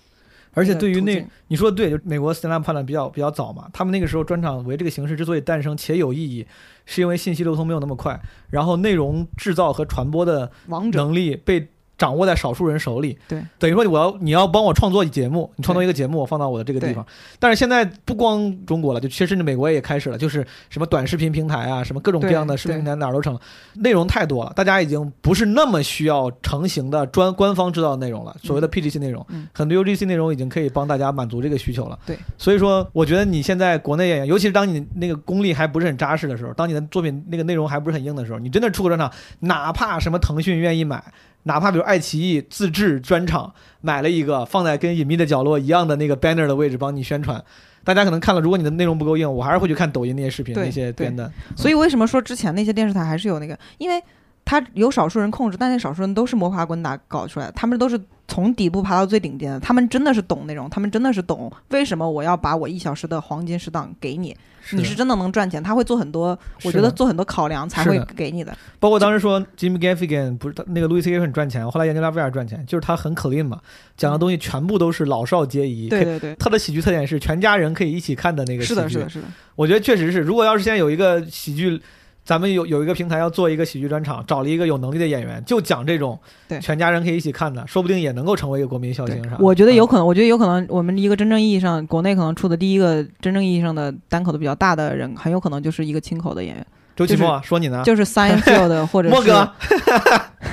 而且对于那你说的对，就美国 stand up 判断比较比较早嘛，他们那个时候专场为这个形式之所以诞生且有意义，是因为信息流通没有那么快，然后内容制造和传播的能力被掌握在少数人手里。对，等于说我要你要帮我创作节目，你创作一个节目，我放到我的这个地方。但是现在不光中国了，就其实甚至美国也开始了，就是什么短视频平台啊，什么各种各样的视频平台哪儿都成，内容太多了，大家已经不是那么需要成型的专官方制造的内容了。所谓的 PGC 内容，嗯很多 UGC 内容已经可以帮大家满足这个需求了。对，所以说我觉得你现在国内演员，尤其是当你那个功力还不是很扎实的时候，当你的作品那个内容还不是很硬的时候，你真的出个专场，哪怕什么腾讯愿意买。哪怕比如爱奇艺自制专场买了一个放在跟隐秘的角落一样的那个 banner 的位置帮你宣传，大家可能看了，如果你的内容不够硬，我还是会去看抖音那些视频那些片段。所以为什么说之前那些电视台还是有那个？因为它有少数人控制，但那少数人都是摸爬滚打搞出来的，他们都是从底部爬到最顶尖的，他们真的是懂那种，他们真的是懂为什么我要把我一小时的黄金时档给你，你是真的能赚钱，他会做很多，我觉得做很多考量才会给你的。包括当时说 Jimmy Gaffigan 不是他那个 Louis C.K. 很赚钱，后来研究他为啥赚钱，就是他很 clean 嘛，讲的东西全部都是老少皆宜。对对对，他的喜剧特点是全家人可以一起看的那个喜剧。是的，是的，是的，我觉得确实是，如果要是现在有一个喜剧，咱们有有一个平台要做一个喜剧专场，找了一个有能力的演员，就讲这种对。全家人可以一起看的，说不定也能够成为一个国民笑星啥的。我觉得有嗯可能，我觉得有可能，我们一个真正意义上国内可能出的第一个真正意义上的单口的比较大的人，很有可能就是一个亲口的演员，周奇墨说你呢？就是 Seinfeld 或者是莫哥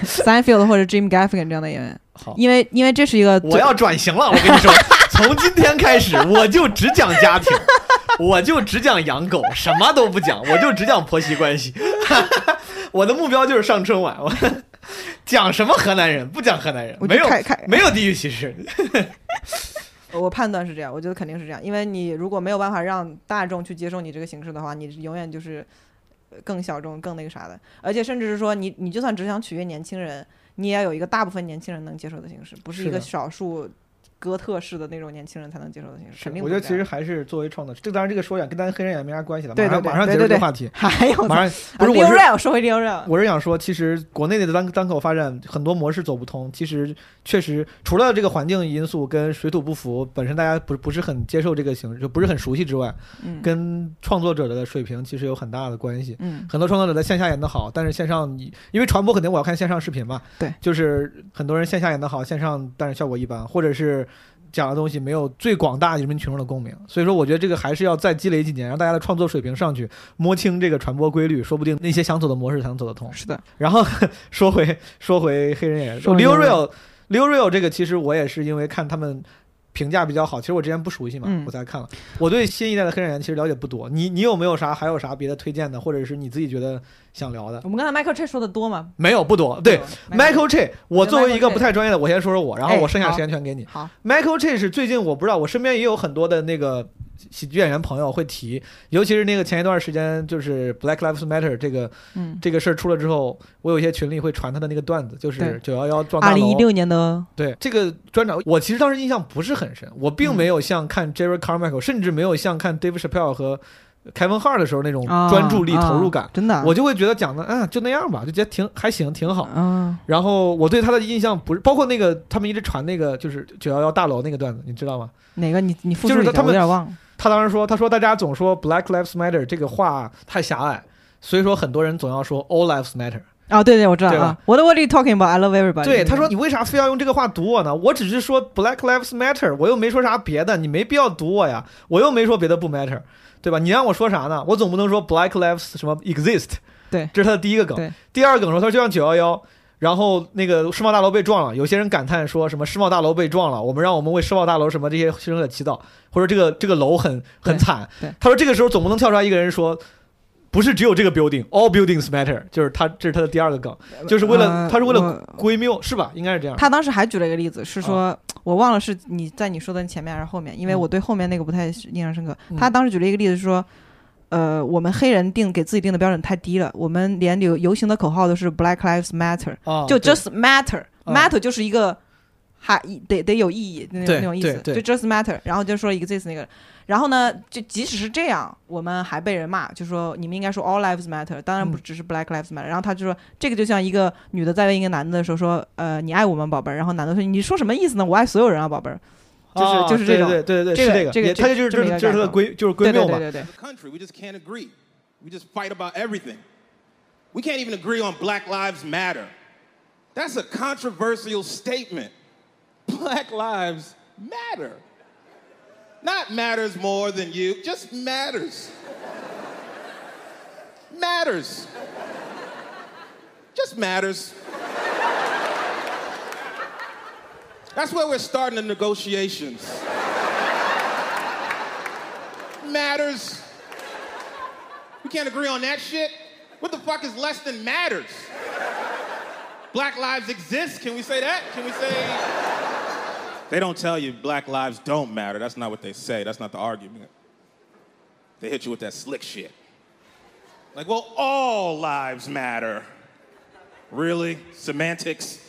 ，Seinfeld 或者 Jim Gaffigan 这样的演员，好，因为因为这是一个我要转型了，我跟你说，从今天开始我就只讲家庭，我就只讲养狗，什么都不讲，我就只讲婆媳关系。我的目标就是上春晚，我 讲什么河南人，不讲河南人，没有没有地域歧视。我判断是这样，我觉得肯定是这样，因为你如果没有办法让大众去接受你这个形式的话，你永远就是呃更小众、更那个啥的，而且甚至是说你你就算只想取悦年轻人，你也要有一个大部分年轻人能接受的形式，不是一个少数哥特式的那种年轻人才能接受的形式。肯定我觉得其实还是作为创作者，这当然这个说远跟咱黑人也没啥关系了。对对对马上马上结束这个话题，还有马上啊不是我是说回 Real，我是想说，其实国内的单单口发展很多模式走不通，其实确实除了这个环境因素跟水土不服，本身大家不不是很接受这个形式，就不是很熟悉之外，嗯跟创作者的水平其实有很大的关系。嗯很多创作者在线下演的好，但是线上你因为传播肯定我要看线上视频嘛，对，就是很多人线下演的好，线上但是效果一般，或者是讲的东西没有最广大人民群众的共鸣，所以说我觉得这个还是要再积累几年，让大家的创作水平上去，摸清这个传播规律，说不定那些想走的模式才能走得通。是的，然后 说回说回黑人演员说，Leo Leo Real Leo Real 这个其实我也是因为看他们评价比较好，其实我之前不熟悉嘛，嗯我才看了。我对新一代的黑人演员其实了解不多，你你有没有啥还有啥别的推荐的，或者是你自己觉得想聊的？我们刚才 Michael Che 说的多吗？没有不多，对。Michael Che，我作为一个不太专业的，我先说说我，然后哎我剩下好时间全给你。好，Michael Che 是最近我不知道，我身边也有很多的那个喜剧演员朋友会提，尤其是那个前一段时间就是 Black Lives Matter 这个嗯，这个事儿出了之后，我有一些群里会传他的那个段子，就是对九幺幺撞大楼。二零一六年的对这个专场，我其实当时印象不是很深，我并没有像看 Jerry Carmichael，、甚至没有像看 Dave Chappelle 和 Kevin Hart 的时候那种啊专注力、投入感。啊真的，我就会觉得讲的，嗯，就那样吧，就觉得挺还行，挺好。嗯然后我对他的印象不是，包括那个他们一直传那个就是九幺幺大楼那个段子，你知道吗？哪个你你复述一下，就是他们我有点忘了。他当时说，他说大家总说 Black Lives Matter 这个话太狭隘，所以说很多人总要说 All Lives Matter。啊，对对，我知道啊。What What are you talking about? I love everybody。对，他说你为啥非要用这个话堵我呢？我只是说 Black Lives Matter，我又没说啥别的，你没必要堵我呀。我又没说别的不 matter，对吧？你让我说啥呢？我总不能说 Black Lives 什么 exist。对这是他的第一个梗对。第二个梗说，他说就像九幺幺。然后那个世贸大楼被撞了，有些人感叹说什么世贸大楼被撞了，我们让我们为世贸大楼什么这些牺牲者祈祷，或者这个这个楼很很惨。他说这个时候总不能跳出来一个人说，不是只有这个 building，all buildings matter，就是他这是他的第二个梗，就是为了、呃他是为了我归谬是吧？应该是这样。他当时还举了一个例子，是说、啊我忘了是你在你说的前面还是后面，因为嗯我对后面那个不太印象深刻。嗯他当时举了一个例子是说，呃，我们黑人定给自己定的标准太低了，我们连游游行的口号都是 Black Lives Matter，、就 just matter，matter、啊 matter 就是一个还得得有意义那种那种意思，就 just matter，然后就说 exist 那个。然后呢，就即使是这样，我们还被人骂，就说你们应该说 all lives matter，当然不嗯只是 black lives matter。然后他就说，这个就像一个女的在问一个男的的时候说，呃，你爱我吗，宝贝儿？然后男的说，你说什么意思呢？我爱所有人啊，宝贝儿。就是啊就是这种对对对对，这个是这个，这个也他就就是这么一个就是他的感受归就是归谬嘛。对对对对对。 As a country, we just can't agree. We just fight about everything. We can't even agree on Black Lives Matter. That's a controversial statement. Black lives matter. Not matters more than you, just matters. matters. Just matters. That's where we're starting the negotiations. matters. We can't agree on that shit. What the fuck is less than matters? Black lives exist. Can we say that? Can we say? They don't tell you black lives don't matter. That's not what they say. That's not the argument. They hit you with that slick shit. Like, well, all lives matter. Really? Semantics?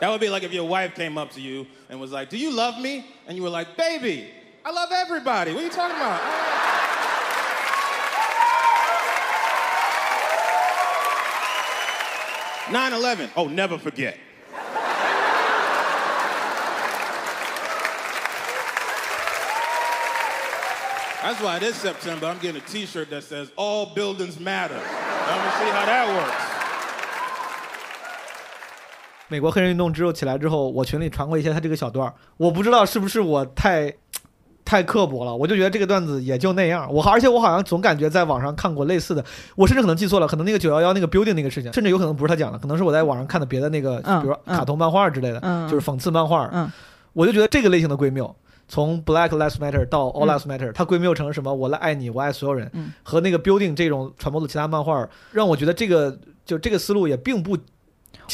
That would be like if your wife came up to you and was like, Do you love me? And you were like, Baby, I love everybody. What are you talking about? 9/11. Oh, never forget. That's why this September I'm getting a T-shirt that says "All buildings matter." I'm gonna see how that works. 美国黑人运动之后起来之后，我群里传过一些他这个小段儿，我不知道是不是我太太刻薄了，我就觉得这个段子也就那样。我而且我好像总感觉在网上看过类似的，我甚至可能记错了，可能那个九幺幺那个 building 那个事情，甚至有可能不是他讲的，可能是我在网上看的别的那个，嗯比如卡通漫画之类的，嗯就是讽刺漫画。嗯我就觉得这个类型的归谬。从 Black Lives Matter 到 All 嗯 Lives Matter，、它归谬成什么？我来爱你，我爱所有人，嗯和那个 Building 这种传播的其他漫画，让我觉得这个就这个思路也并不。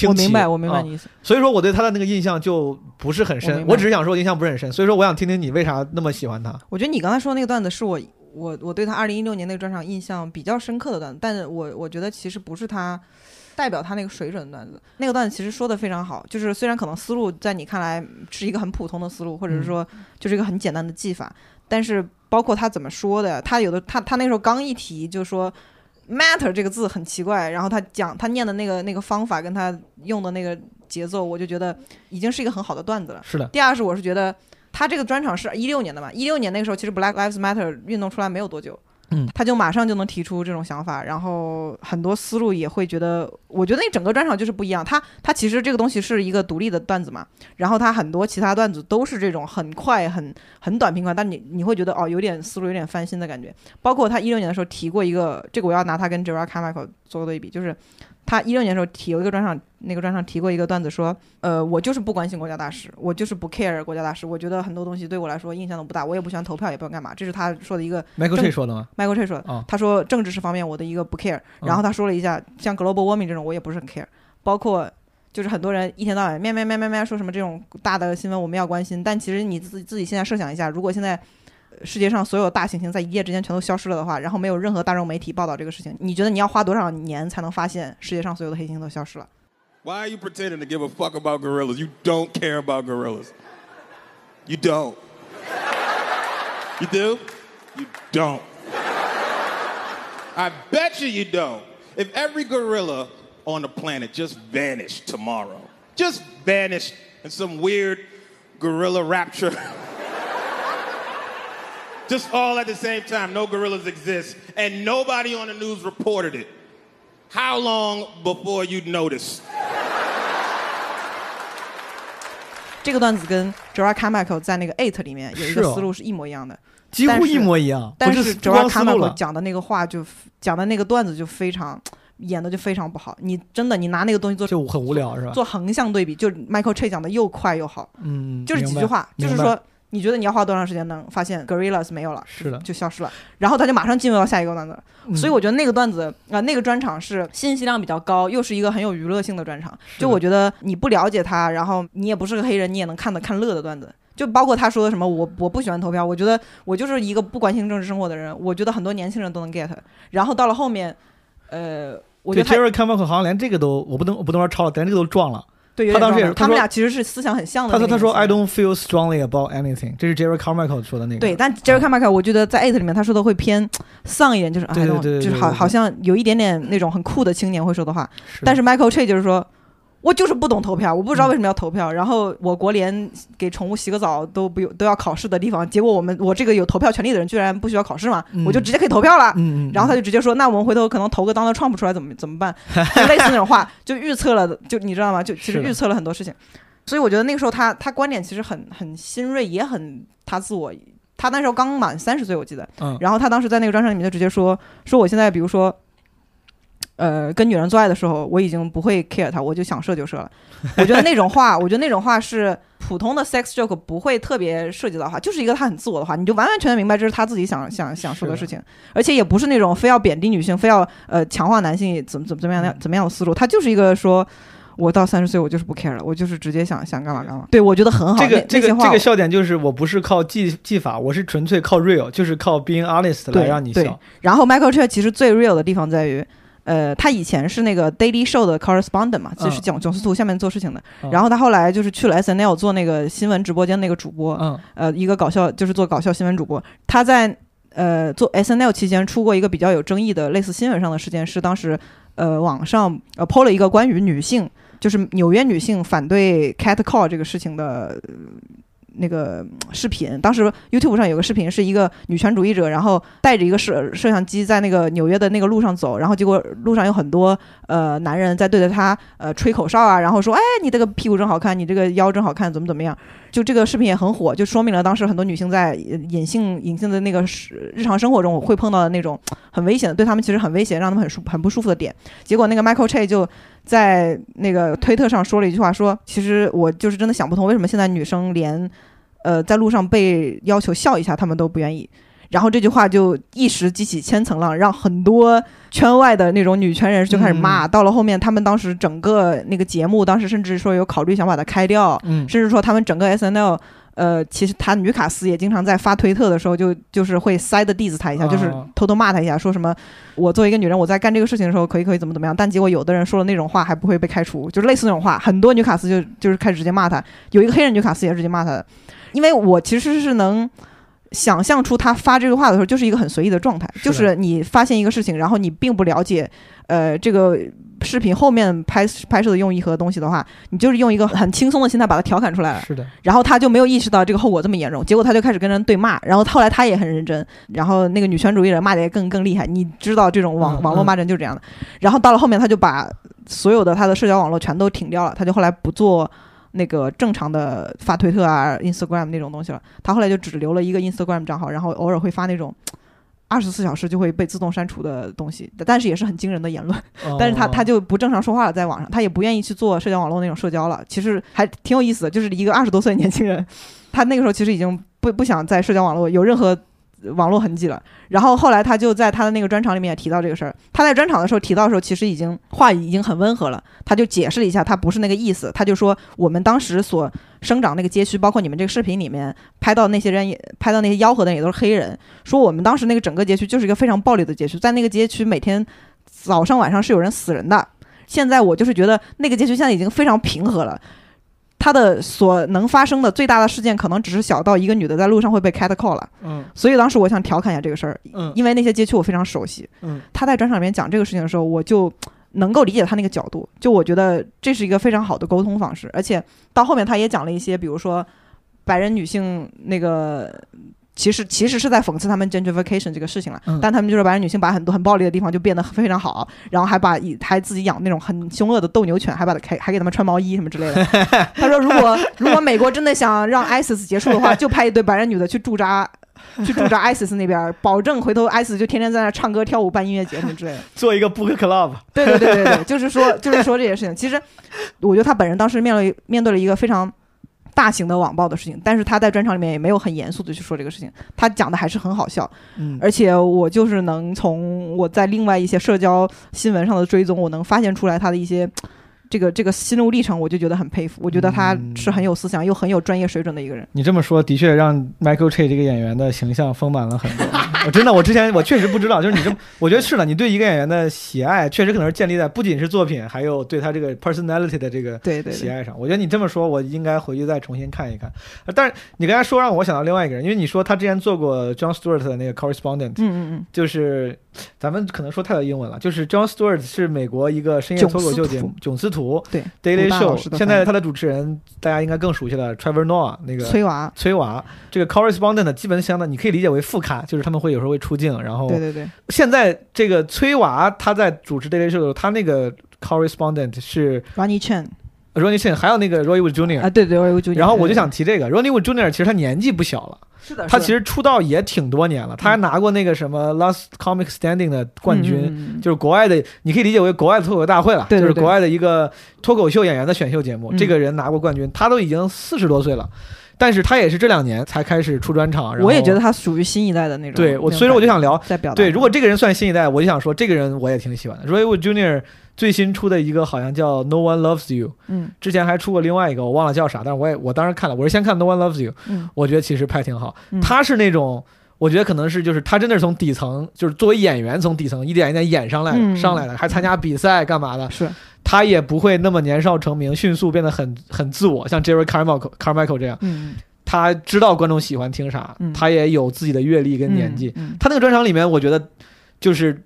我明白，我明白啊你意思。所以说我对他的那个印象就不是很深，我我只是想说印象不是很深，所以说我想听听你为啥那么喜欢他。我觉得你刚才说的那个段子是我我我对他二零一六年那个专场印象比较深刻的段子，但是我我觉得其实不是他代表他那个水准的段子。那个段子其实说的非常好，就是虽然可能思路在你看来是一个很普通的思路，或者是说就是一个很简单的技法，但是包括他怎么说的，他有的他他那时候刚一提就说。Matter 这个字很奇怪，然后他讲他念的那个那个方法跟他用的那个节奏，我就觉得已经是一个很好的段子了。是的，第二是我是觉得他这个专场是一六年的嘛，一六年那个时候其实 Black Lives Matter 运动出来没有多久，嗯他就马上就能提出这种想法，然后很多思路也会觉得，我觉得那整个专场就是不一样。他他其实这个东西是一个独立的段子嘛，然后他很多其他段子都是这种很快、很很短平快，但你你会觉得哦，有点思路有点翻新的感觉。包括他一六年的时候提过一个，这个我要拿他跟 java car michael 做对比，就是他一六年的时候提有一个专场，那个专场提过一个段子说，呃，我就是不关心国家大事，我就是不 care 国家大事，我觉得很多东西对我来说印象都不大，我也不喜欢投票，也不想干嘛，这是他说的一个 Michael Che 说的吗？Michael Che 说的，哦。他说政治是方面我的一个不 care，嗯然后他说了一下像 global warming 这种我也不是很 care，包括就是很多人一天到晚咩咩咩咩咩说什么这种大的新闻我们要关心，但其实你自己自己现在设想一下，如果现在呃 世界上所有大猩猩在一夜之间全都消失了的话，然后没有任何大众媒体报道这个事情，你觉得你要花多少年才能发现世界上所有的黑猩猩都消失了？ Why are you pretending to give a fuck about gorillas? You don't care about gorillas. You don't. You do? You don't. I bet you you don't. If every gorilla on the planet just vanished tomorrow, just vanished in some weird gorilla rapture, just all at the same time, no gorillas exist, and nobody on the news reported it, how long before you'd notice? 这个段子跟 Gerard Carmichael 在那个 Eight 里面有一个思路是一模一样的，几乎一模一样，但是不是不 Gerard 光思路 Carmichael，讲的那个话就讲的那个段子就非常演的就非常不好，你真的你拿那个东西做就很无聊是吧？做横向对比，就 Michael Che 讲的又快又好，嗯，就是几句话，就是说你觉得你要花多长时间能发现 gorillas 没有了，是的就消失了，然后他就马上进入到下一个段子了。嗯所以我觉得那个段子啊、那个专场是信息量比较高，又是一个很有娱乐性的专场。就我觉得你不了解他，然后你也不是个黑人，你也能看得看乐的段子。就包括他说的什么，我我不喜欢投票，我觉得我就是一个不关心政治生活的人，我觉得很多年轻人都能 get。然后到了后面，呃，我觉得他 Jerry Carmichael 好像连这个都，我不能我不能说抄了，连这个都撞了。他当时也是他说俩其实是思想很像的他说他说。I don't feel strongly about anything，这是 Jerry Carmichael 说的那个。对，但 Jerry Carmichael 我觉得在 Eight 里面他说的会偏丧一点，就是 I don't- 就是好好像有一点点那种很酷的青年会说的话。但是 Michael Che 就是说，我就是不懂投票，我不知道为什么要投票。然后我国连给宠物洗个澡都不用都要考试的地方，结果我们我这个有投票权利的人居然不需要考试嘛，嗯我就直接可以投票了。然后他就直接说：“那我们回头可能投个 Donald Trump 出来怎么怎么办？”就类似那种话，就预测了，就你知道吗？就其实预测了很多事情。所以我觉得那个时候他他观点其实很很新锐，也很他自我。他那时候刚满三十岁，我记得。嗯然后他当时在那个专场里面就直接说说我现在比如说，呃，跟女人做爱的时候，我已经不会 care 她，我就想射就射了。我觉得那种话，我觉得那种话是普通的 sex joke 不会特别涉及到的话，就是一个他很自我的话，你就完完全全明白这是他自己想想想说的事情，而且也不是那种非要贬低女性，非要呃强化男性怎么怎么怎么样的怎么样的思路，他就是一个说。我到三十岁，我就是不 care 了，我就是直接想想干嘛干嘛。对，我觉得很好。这个这个这个笑点就是我不是靠技技法，我是纯粹靠 real，就是靠 being honest 来让你笑。然后 Michael Che 其实最 real 的地方在于，呃，他以前是那个 Daily Show 的 correspondent 嘛，就是嗯讲囧司图下面做事情的。嗯然后他后来就是去了 SNL 做那个新闻直播间那个主播，嗯呃，一个搞笑就是做搞笑新闻主播。他在呃做 SNL 期间出过一个比较有争议的类似新闻上的事件，是当时呃网上呃 PO 了一个关于女性，就是纽约女性反对 cat call 这个事情的。呃那个视频，当时 YouTube 上有个视频，是一个女权主义者，然后带着一个摄摄像机在那个纽约的那个路上走，然后结果路上有很多呃男人在对着她呃吹口哨啊，然后说，哎，你这个屁股真好看，你这个腰真好看，怎么怎么样？就这个视频也很火，就说明了当时很多女性在隐性隐性的那个是日常生活中会碰到的那种很危险的，对她们其实很危险，让她们很舒很不舒服的点。结果那个 Michael Che 就在那个推特上说了一句话，说其实我就是真的想不通，为什么现在女生连呃在路上被要求笑一下，她们都不愿意。然后这句话就一时激起千层浪，让很多圈外的那种女权人士就开始骂。到了后面，他们当时整个那个节目，当时甚至说有考虑想把它开掉，嗯甚至说他们整个 S N L，呃，其实他女卡斯也经常在发推特的时候就就是会塞的 diss 他一下，就是哦偷偷骂他一下，说什么我作为一个女人，我在干这个事情的时候可以可以怎么怎么样，但结果有的人说了那种话还不会被开除，就是类似那种话，很多女卡斯就就是开始直接骂他，有一个黑人女卡斯也直接骂他的，因为我其实是能。想象出他发这个话的时候，就是一个很随意的状态，就是你发现一个事情，然后你并不了解，呃，这个视频后面拍拍摄的用意和东西的话，你就是用一个很轻松的心态把它调侃出来了。是的，然后他就没有意识到这个后果这么严重，结果他就开始跟人对骂，然后后来他也很认真，然后那个女权主义者骂的也更更厉害，你知道这种网嗯。网络骂人就是这样的。然后到了后面，他就把所有的他的社交网络全都停掉了，他就后来不做那个正常的发推特啊、Instagram 那种东西了，他后来就只留了一个 Instagram 账号，然后偶尔会发那种。二十四小时就会被自动删除的东西，但是也是很惊人的言论。但是他哦他就不正常说话了，在网上，他也不愿意去做社交网络那种社交了。其实还挺有意思的，就是一个二十多岁的年轻人，他那个时候其实已经不不想在社交网络有任何网络痕迹了。然后后来他就在他的那个专场里面也提到这个事儿。他在专场的时候提到的时候，其实已经话已经很温和了。他就解释了一下，他不是那个意思。他就说我们当时所生长那个街区，包括你们这个视频里面拍到那些人也拍到那些吆喝的也都是黑人。说我们当时那个整个街区就是一个非常暴力的街区，在那个街区每天早上晚上是有人死人的。现在我就是觉得那个街区现在已经非常平和了。它的所能发生的最大的事件，可能只是小到一个女的在路上会被 cat call 了。嗯所以当时我想调侃一下这个事儿，嗯因为那些街区我非常熟悉。嗯他在专场里面讲这个事情的时候，我就能够理解他那个角度，就我觉得这是一个非常好的沟通方式，而且到后面他也讲了一些，比如说白人女性那个。其实其实是在讽刺他们 gentrification 这个事情了，嗯但他们就是白人女性把很多很暴力的地方就变得非常好，然后还把以还自己养那种很凶恶的斗牛犬，还把它还还给他们穿毛衣什么之类的。他说，如果如果美国真的想让 ISIS 结束的话，就派一堆白人女的去驻扎，去驻扎 ISIS 那边，保证回头 ISIS 就天天在那唱歌跳舞办音乐节什么之类的。做一个 book club，对对对对对，就是说就是说这些事情。其实我觉得他本人当时面对面对了一个非常大型的网暴的事情，但是他在专场里面也没有很严肃的去说这个事情，他讲的还是很好笑。嗯而且我就是能从我在另外一些社交新闻上的追踪，我能发现出来他的一些 这个这个心路历程，我就觉得很佩服。我觉得他是很有思想又很有专业水准的一个人。你这么说，的确让 Michael Che 这个演员的形象丰满了很多。我真的，我之前我确实不知道，就是你这么，我觉得是的，你对一个演员的喜爱，确实可能是建立在不仅是作品，还有对他这个 personality 的这个对对对，喜爱上。我觉得你这么说，我应该回去再重新看一看。呃但是你刚才说让我想到另外一个人，因为你说他之前做过 John Stewart 的那个 correspondent，嗯嗯嗯，就是咱们可能说太多英文了，就是 John Stewart 是美国一个深夜脱口秀节目《囧司图对 Daily Show》，的现在他的主持人大家应该更熟悉了，Trevor Noah 那个崔娃，崔娃。这个 correspondent 基本相当，你可以理解为副咖，就是他们会有时候会出镜，然后对对对，现在这个崔娃他在主持 Daily Show 的时候，他那个 correspondent 是 Ronnie Chen Ronnie Chen，还有那个 Roy Wood Jr. 啊，对对，我就然后我就想提这个 Ronnie Wood Jr. 其实他年纪不小了，是的，他其实出道也挺多年了，他还拿过那个什么 Last Comic Standing 的冠军，军就是国外的，你可以理解为国外的脱口秀大会了，对对对就是国外的一个脱口秀演员的选秀节目。嗯这个人拿过冠军，他都已经四十多岁了，但是他也是这两年才开始出专场。然后我也觉得他属于新一代的那种。对我，所以说我就想聊表。对，如果这个人算新一代，我就想说这个人我也挺喜欢的。Wood Jr. 最新出的一个好像叫 No One Loves You，嗯之前还出过另外一个我忘了叫啥，但是我也我当时看了，我是先看 No One Loves You，嗯我觉得其实拍挺好。嗯他是那种，我觉得可能是就是他真的是从底层，就是作为演员从底层一点一点演上来，嗯上来的，还参加比赛干嘛的。是他也不会那么年少成名，迅速变得很很自我，像 Jerry Carmichael Carmichael 这样，嗯他知道观众喜欢听啥，嗯他也有自己的阅历跟年纪。嗯他那个专场里面，我觉得就是。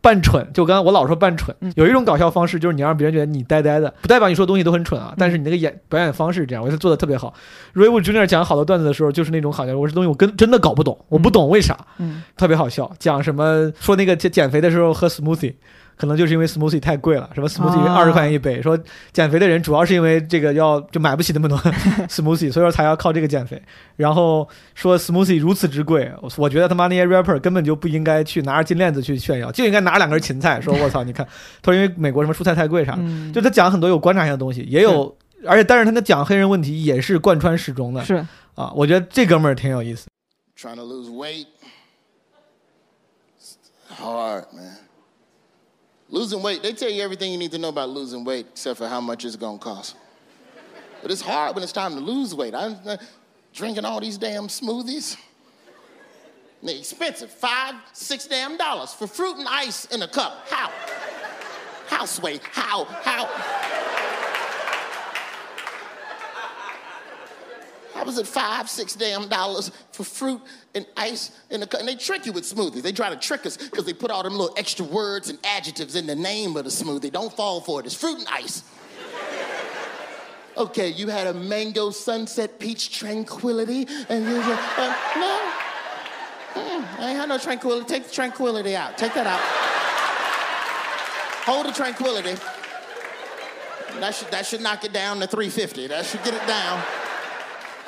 扮蠢，就刚刚我老说扮蠢，嗯有一种搞笑方式，就是你让别人觉得你呆呆的，不代表你说的东西都很蠢嗯啊，但是你那个演表演方式是这样，我觉得做的特别好。Ray Wood Jr. 讲好多段子的时候，就是那种好像我这东西我跟真的搞不懂，我不懂为啥，嗯特别好笑。讲什么说那个减减肥的时候喝 smoothie，可能就是因为 smoothie 太贵了，什么 smoothie 啊二十块钱一杯，说减肥的人主要是因为这个要就买不起那么多 smoothie，所以说才要靠这个减肥。然后说 smoothie 如此之贵，我我觉得他妈那些 rapper 根本就不应该去拿着金链子去炫耀，就应该拿两根芹菜，说我操，你看，他说因为美国什么蔬菜太贵啥的，嗯，就他讲很多有观察性的东西，也有。而且，但是他那讲黑人问题也是贯穿始终的是啊，我觉得这哥们儿挺有意思。Trying to lose weight. It's hard, man. Losing weight, they tell you everything you need to know about losing weight except for how much it's gonna cost. But it's hard when it's time to lose weight. I'm uh, drinking all these damn smoothies. They're expensive, five, six damn dollars for fruit and ice in a cup. How? Sway? How? How? How was at five, six damn dollars for fruit and ice in the? And they trick you with smoothies. They try to trick us because they put all them little extra words and adjectives in the name of the smoothie. Don't fall for it. It's fruit and ice. Okay, you had a mango sunset peach tranquility, and you just, uh, no. Mm, I ain't had no tranquility. Take the tranquility out. Take that out. Hold the tranquility. That should, that should knock it down to 350. That should get it down.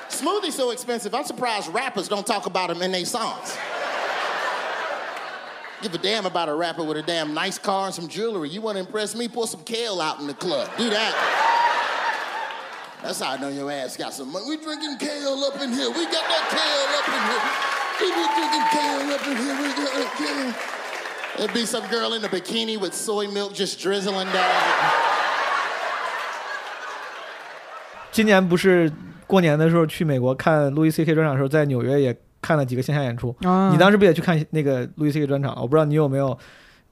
Smoothie's so expensive, I'm surprised rappers don't talk about them in their songs. Give a damn about a rapper with a damn nice car and some jewelry. You want to impress me? Pour some kale out in the club. Do that. That's how I know your ass got some money. We drinking kale up in here. We got that kale up in here. People drinking can up in here. We got a can. There'd be some girl in a bikini with soy milk just drizzling down. 今年不是 过年的时候去美国看路易 C K 专场的时候，在纽约也看了几个线下演出。啊你当时不也去看那个路易 C K 专场？我不知道你有没有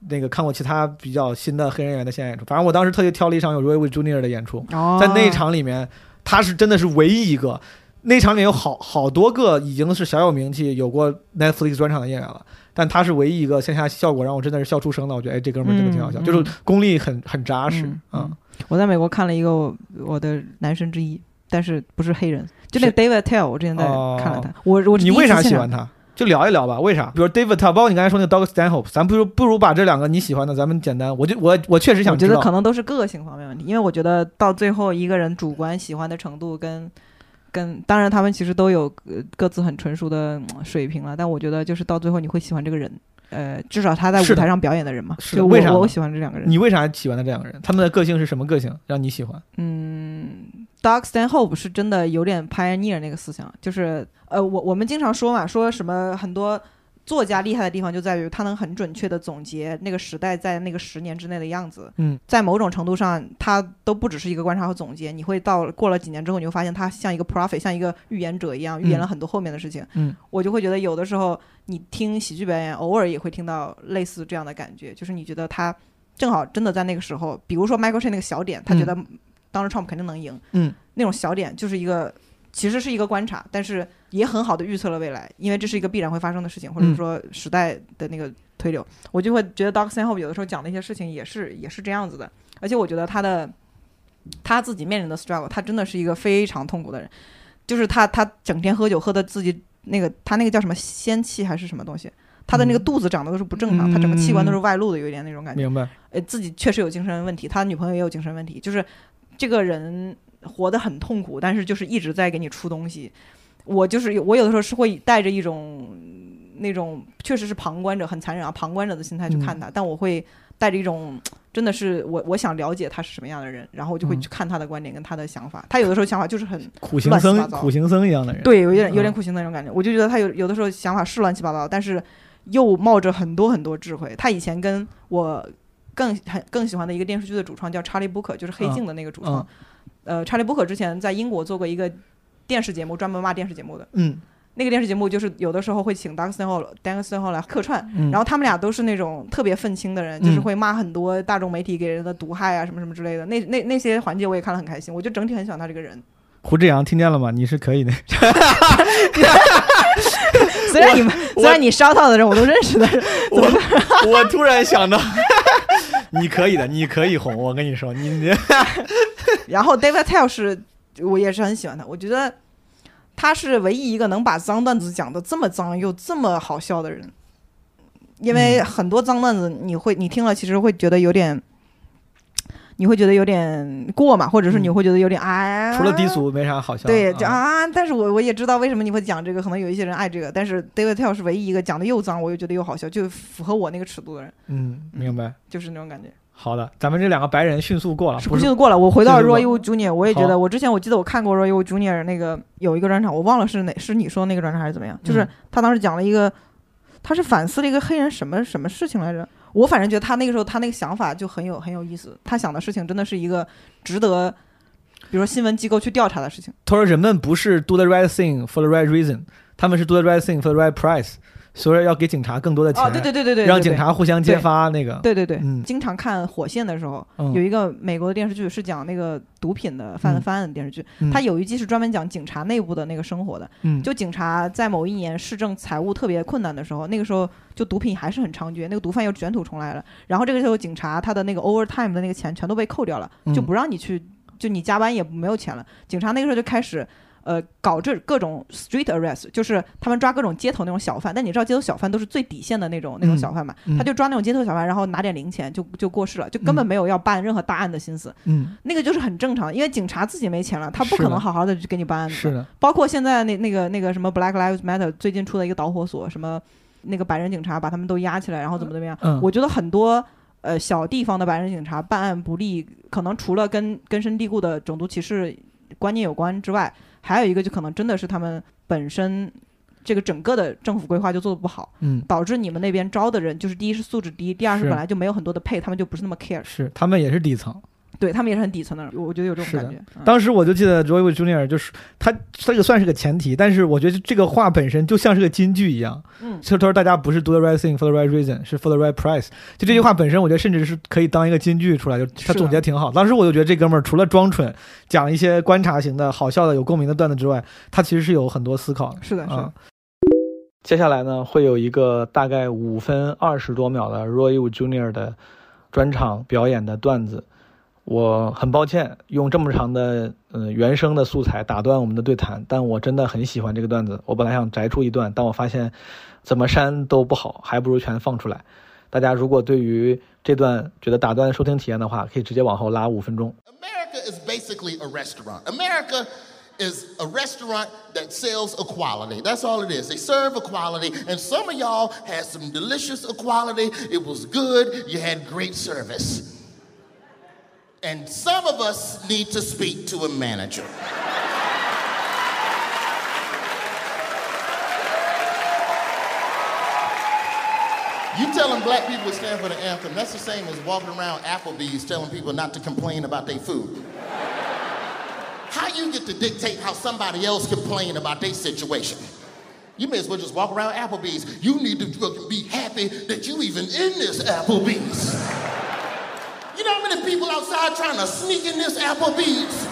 那个看过其他比较新的黑人演员的线下演出。反正我当时特意挑了一场有 Roy Jr. 的演出，哦在那一场里面，他是真的是唯一一个。那场里面有好好多个已经是小有名气、有过 Netflix 专场的演员了，但他是唯一一个线下效果让我真的是笑出声的。我觉得，哎，这哥们儿真的挺好笑，嗯就是功力很很扎实嗯啊。我在美国看了一个我我的男神之一，但是不是黑人，就那个 David Tell，我之前在哦看了他，我我你为啥喜欢他？就聊一聊吧，为啥？比如 David Tell，包括你刚才说那个 Doug Stanhope，咱不如不如把这两个你喜欢的，咱们简单，我就我我确实想我觉得知道。可能都是个性方面问题，因为我觉得到最后一个人主观喜欢的程度跟跟，当然他们其实都有呃各自很纯熟的嗯水平了，但我觉得就是到最后你会喜欢这个人，呃，至少他在舞台上表演的人嘛，就为啥我喜欢这两个人。你为啥喜欢的这两个人？他们的个性是什么个性让你喜欢？嗯，Doug Stanhope 是真的有点 pioneer 那个思想，就是呃，我我们经常说嘛，说什么很多作家厉害的地方就在于他能很准确的总结那个时代在那个十年之内的样子。嗯，在某种程度上，他都不只是一个观察和总结，你会到过了几年之后，你会发现他像一个 prophet，像一个预言者一样，预言了很多后面的事情。嗯，我就会觉得有的时候你听喜剧表演，偶尔也会听到类似这样的感觉，就是你觉得他正好真的在那个时候，比如说 Michael Che 那个小点，他觉得 Donald Trump 肯定能赢，嗯，那种小点就是一个。其实是一个观察，但是也很好的预测了未来，因为这是一个必然会发生的事情，或者嗯说时代的那个推流，我就会觉得 Doc Stanhope 有的时候讲的一些事情也是也是这样子的，而且我觉得他的他自己面临的 struggle，他真的是一个非常痛苦的人，就是他他整天喝酒喝的自己那个他那个叫什么仙气还是什么东西，他的那个嗯肚子长得都是不正常，他整个器官都是外露的，有一点那种感觉。明白？呃，自己确实有精神问题，他女朋友也有精神问题，就是这个人活得很痛苦，但是就是一直在给你出东西。我就是有我有的时候是会带着一种那种确实是旁观者很残忍啊，旁观者的心态去看他，但我会带着一种真的是我我想了解他是什么样的人，然后我就会嗯去看他的观点跟他的想法。他有的时候想法就是很苦行僧，苦行僧一样的人。，对，有点有嗯点苦行的那种感觉。我就觉得他有有的时候想法是乱七八糟，但是又冒着很多很多智慧。他以前跟我更很更喜欢的一个电视剧的主创叫查理布克，就是《黑镜》的那个主创。呃，查理布克之前在英国做过一个电视节目，专门骂电视节目的。嗯那个电视节目就是有的时候会请 d u s t i n Hall、d u s t i n Hall 来客串，嗯，然后他们俩都是那种特别愤青的人，就是嗯会骂很多大众媒体给人的毒害啊什么什么之类的。那那那些环节我也看了很开心，我就整体很喜欢他这个人。胡志阳听见了吗？你是可以的。虽然你们虽然你烧到的人我都认识的，我 我突然想到，你可以的，你可以红。我跟你说，你你 然后 David Tell 是我也是很喜欢他，我觉得他是唯一一个能把脏段子讲的这么脏又这么好笑的人。因为很多脏段子你会你听了其实会觉得有点，你会觉得有点过嘛，或者是你嗯会觉得有点哎，除了低俗没啥好笑的。对，就啊，啊，但是我我也知道为什么你会讲这个，可能有一些人爱这个，但是 David Tell 是唯一一个讲的又脏，我又觉得又好笑，就符合我那个尺度的人，嗯，明白。就是那种感觉。好的，咱们这两个白人迅速过了，是不是不幸的过了。我回到迅速过 Roy U Junior，我也觉得，我之前我记得我看过 Roy U Junior 那个有一个专场，我忘了是哪是你说的那个专场还是怎么样，就是嗯他当时讲了一个，他是反思了一个黑人什么什么事情来着。我反正觉得他那个时候他那个想法就很有很有意思，他想的事情真的是一个值得，比如说新闻机构去调查的事情。他说人们不是 do the right thing for the right reason，他们是 do the right thing for the right price，所以要给警察更多的钱，哦，对对对对对，让对警察互相揭发那个。对对对，嗯经常看《火线》的时候，嗯有一个美国的电视剧是讲那个毒品的犯嗯犯案的电视剧，嗯它有一季是专门讲警察内部的那个生活的。嗯，就警察在某一年市政财务特别困难的时候，那个时候就毒品还是很猖獗，那个毒贩又卷土重来了。然后这个时候警察他的那个 overtime 的那个钱全都被扣掉了，就嗯不让你去，就你加班也没有钱了。警察那个时候就开始。呃，搞这各种 street arrest，就是他们抓各种街头那种小贩，但你知道街头小贩都是最底线的那种那种小贩嘛，嗯他就抓那种街头小贩，然后拿点零钱就就过世了，就根本嗯没有要办任何大案的心思。嗯，那个就是很正常，因为警察自己没钱了，他不可能好好的去给你办案子。是的，包括现在那那个那个什么 Black Lives Matter 最近出的一个导火索，什么那个白人警察把他们都压起来，然后怎么怎么样。嗯，我觉得很多呃小地方的白人警察办案不力，可能除了跟根深蒂固的种族歧视观念有关之外，还有一个就可能真的是他们本身这个整个的政府规划就做的不好，嗯，导致你们那边招的人就是第一是素质低，第二是是。本来就没有很多的配，他们就不是那么 care，是他们也是底层。对他们也是很底层的人，我觉得有这种感觉。嗯当时我就记得 Joey Junior 就是他这个算是个前提，但是我觉得这个话本身就像是个金句一样。嗯就他说大家不是 do the right thing for the right reason，是 for the right price。就这句话本身，我觉得甚至是可以当一个金句出来，就他总结挺好。当时我就觉得这哥们儿除了装蠢，讲一些观察型的好笑的、有共鸣的段子之外，他其实是有很多思考的。是的，是的啊。接下来呢，会有一个大概五分二十多秒的 Roy Wu Junior 的专场表演的段子。我很抱歉用这么长的呃原声的素材打断我们的对谈，但我真的很喜欢这个段子。我本来想摘出一段，但我发现怎么删都不好，还不如全放出来。大家如果对于这段觉得打断收听体验的话，可以直接往后拉五分钟。America is basically a restaurant. America is a restaurant that sells equality. That's all it is. They serve equality, and some of y'all had some delicious equality. It was good. You had great service. And some of us need to speak to a manager. You telling black people to stand for the anthem, that's the same as walking around Applebee's telling people not to complain about their food. How you get to dictate how somebody else complain about their situation? You may as well just walk around Applebee's. You need to be happy that you even in this Applebee's. You know how many people outside trying to sneak in this Applebee's?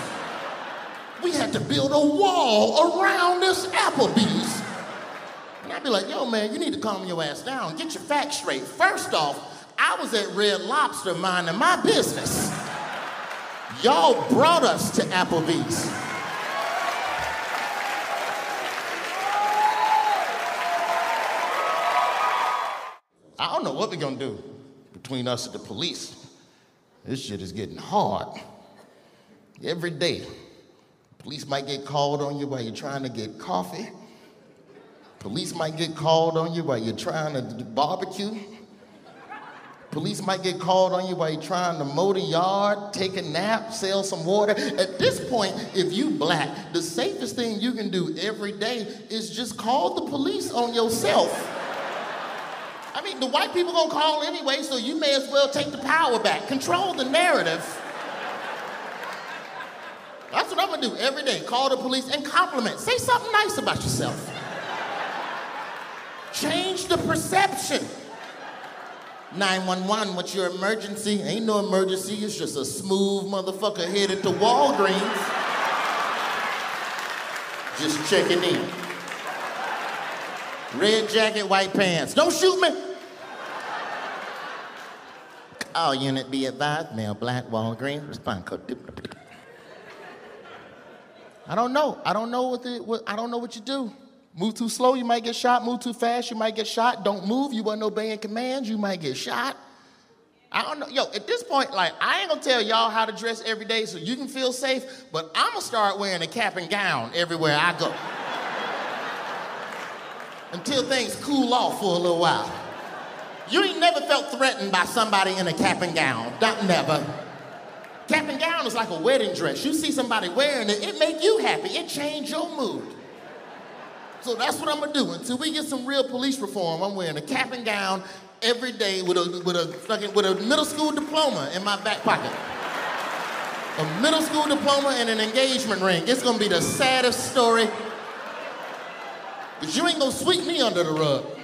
We had to build a wall around this Applebee's. And I'd be like, yo, man, you need to calm your ass down. Get your facts straight. First off, I was at Red Lobster minding my business. Y'all brought us to Applebee's. I don't know what we're gonna do between us and the police. This shit is getting hard. Every day, police might get called on you while you're trying to get coffee. Police might get called on you while you're trying to barbecue. Police might get called on you while you're trying to mow the yard, take a nap, sell some water. At this point, if you black, the safest thing you can do every day is just call the police on yourself. I mean, the white people gonna call anyway, so you may as well take the power back. Control the narrative. That's what I'm gonna do every day. Call the police and compliment. Say something nice about yourself. Change the perception. 911, what's your emergency? Ain't no emergency, it's just a smooth motherfucker headed to Walgreens. Just checking in. Red jacket, white pants. Don't shoot me. All unit be advised, male black Walgreens, respond code. I don't know. I don't know what, the, what I don't know what you do. Move too slow, you might get shot. Move too fast, you might get shot. Don't move, you wasn't obeying commands, you might get shot. I don't know. Yo, at this point, like, I ain't gonna tell y'all how to dress every day so you can feel safe, but I'm gonna start wearing a cap and gown everywhere I go. Until things cool off for a little while. You ain't never felt threatened by somebody in a cap and gown. Not never. Cap and gown is like a wedding dress. You see somebody wearing it, it make you happy. It change your mood. So that's what I'm gonna do. Until we get some real police reform, I'm wearing a cap and gown every day with a with a fucking with a middle school diploma in my back pocket. A middle school diploma and an engagement ring. It's gonna be the saddest story. But you ain't gonna sweep me under the rug.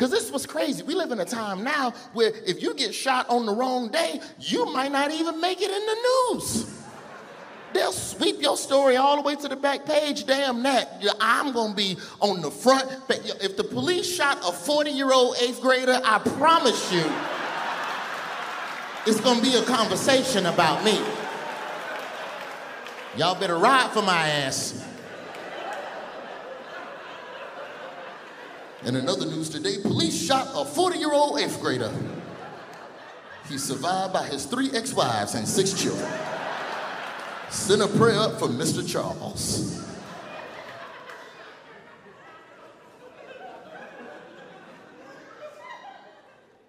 Because this was crazy. We live in a time now where if you get shot on the wrong day, you might not even make it in the news. They'll sweep your story all the way to the back page. Damn that. I'm going to be on the front. If the police shot a 40 year old eighth grader, I promise you, it's going to be a conversation about me. Y'all better ride for my ass. In another news today, police shot a 40 year old eighth grader. He's survived by his three ex wives and six children. Send a prayer up for Mr. Charles.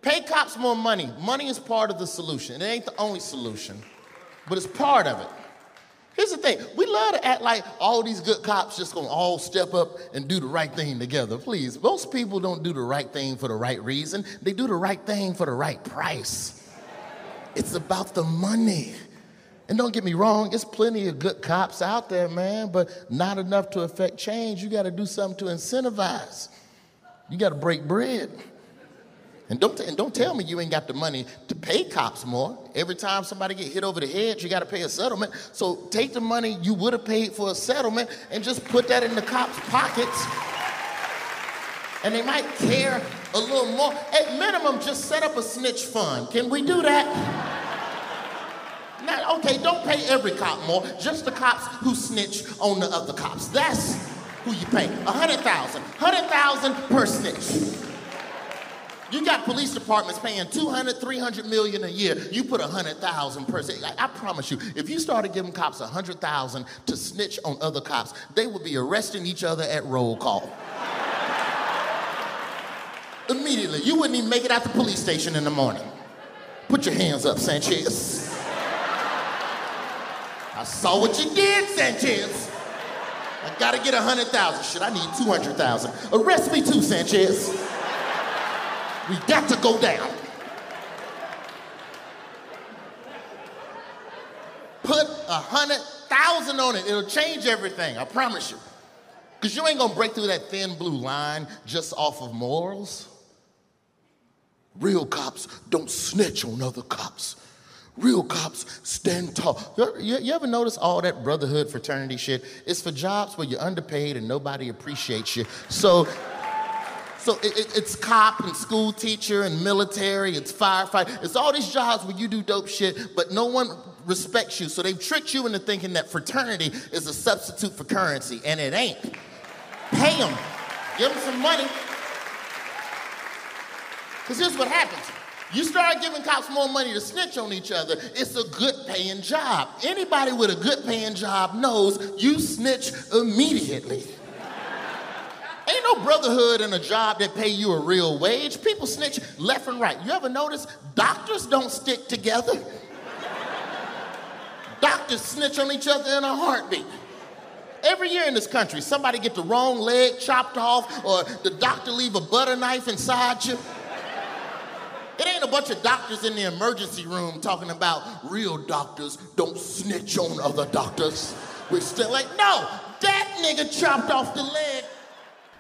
Pay cops more money. Money is part of the solution. It ain't the only solution, but it's part of it. Thing we love to act like all these good cops just gonna all step up and do the right thing together. Please, most people don't do the right thing for the right reason, they do the right thing for the right price. It's about the money. And don't get me wrong, there's plenty of good cops out there, man, but not enough to affect change. You gotta do something to incentivize. You gotta break bread. And don't, and don't tell me you ain't got the money to pay cops more. Every time somebody get hit over the head, you got to pay a settlement. So take the money you would have paid for a settlement and just put that in the cops' pockets. And they might care a little more. At minimum, just set up a snitch fund. Can we do that? Now, okay, don't pay every cop more, just the cops who snitch on the other cops. That's who you pay. A hundred thousand. Hundred thousand per snitch. You got police departments paying 200, 300 million a year. You put 100,000 per se. I, I promise you, if you started giving cops 100,000 to snitch on other cops, they would be arresting each other at roll call. Immediately. You wouldn't even make it out the police station in the morning. Put your hands up, Sanchez. I saw what you did, Sanchez. I gotta get 100,000. Shit, I need 200,000. Arrest me too, Sanchez. We got to go down. Put a hundred thousand on it. It'll change everything. I promise you. Because you ain't gonna break through that thin blue line just off of morals. Real cops don't snitch on other cops. Real cops stand tall. You, you- ever notice all that brotherhood fraternity shit? It's for jobs where you're underpaid and nobody appreciates you. So so it, it- it's cop and school teacher and military, it's firefighter. It's all these jobs where you do dope shit, but no one respects you. So they've tricked you into thinking that fraternity is a substitute for currency, and it ain't. Pay them. Give them some money. Because here's what happens. You start giving cops more money to snitch on each other, it's a good paying job. Anybody with a good paying job knows you snitch immediately. Ain't no brotherhood in a job that pay you a real wage. People snitch left and right. You ever notice doctors don't stick together? Doctors snitch on each other in a heartbeat. Every year in this country, somebody get the wrong leg chopped off, or the doctor leave a butter knife inside you. It ain't a bunch of doctors in the emergency room talking about real doctors don't snitch on other doctors. We're still like, no, that nigga chopped off the leg.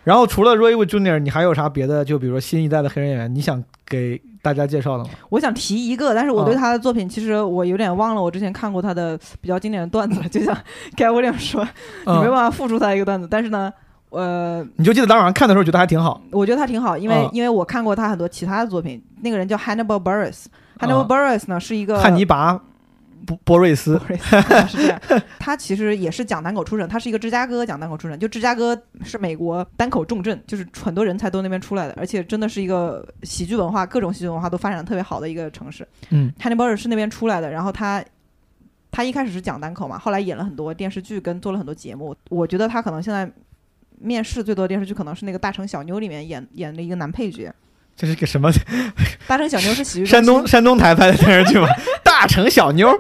然后除了 Roy Wood Jr.，你还有啥别的？就比如说新一代的黑人演员，你想给大家介绍的吗？我想提一个，但是我对哦他的作品其实我有点忘了，我之前看过他的比较经典的段子了，就像盖威廉说，你没办嗯，法复述他一个段子，但是呢，呃，你就记得当晚上看的时候觉得还挺好。我觉得他挺好，因为、嗯因为我看过他很多其他的作品，那个人叫 Hannibal Buress。Hannibal 嗯 Buress 呢是一个汉尼拔波波瑞斯，不 是这样，他其实也是讲单口出身，他是一个芝加哥讲单口出身，就芝加哥是美国单口重镇，就是很多人才都那边出来的，而且真的是一个喜剧文化，各种喜剧文化都发展的特别好的一个城市。嗯 Hannibal 是那边出来的，然后他他一开始是讲单口嘛，后来演了很多电视剧跟做了很多节目。我觉得他可能现在面试最多的电视剧可能是那个《大城小妞》里面演演的一个男配角。这是个什么？《大城小妞》是喜剧山东山东台拍的电视剧吗？大城小妞，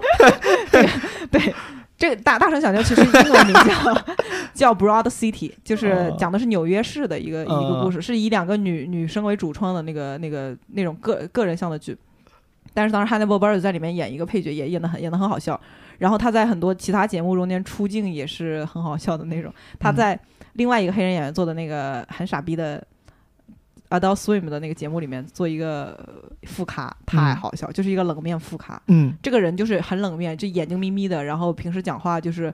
对，对这个大大城小妞其实英文名叫 叫 Broad City，就是哦讲的是纽约市的一个、一个嗯故事，是以两个女女生为主创的那个那个那种个个人向的剧。但是当时 Hannibal Buress 在里面演一个配角，也演的很演的很好笑。然后他在很多其他节目中间出镜也是很好笑的那种。他在另外一个黑人演员做的那个很傻逼的 Adult Swim 的那个节目里面做一个副咖，太嗯好笑，就是一个冷面副咖。嗯这个人就是很冷面，就眼睛眯眯的，然后平时讲话就是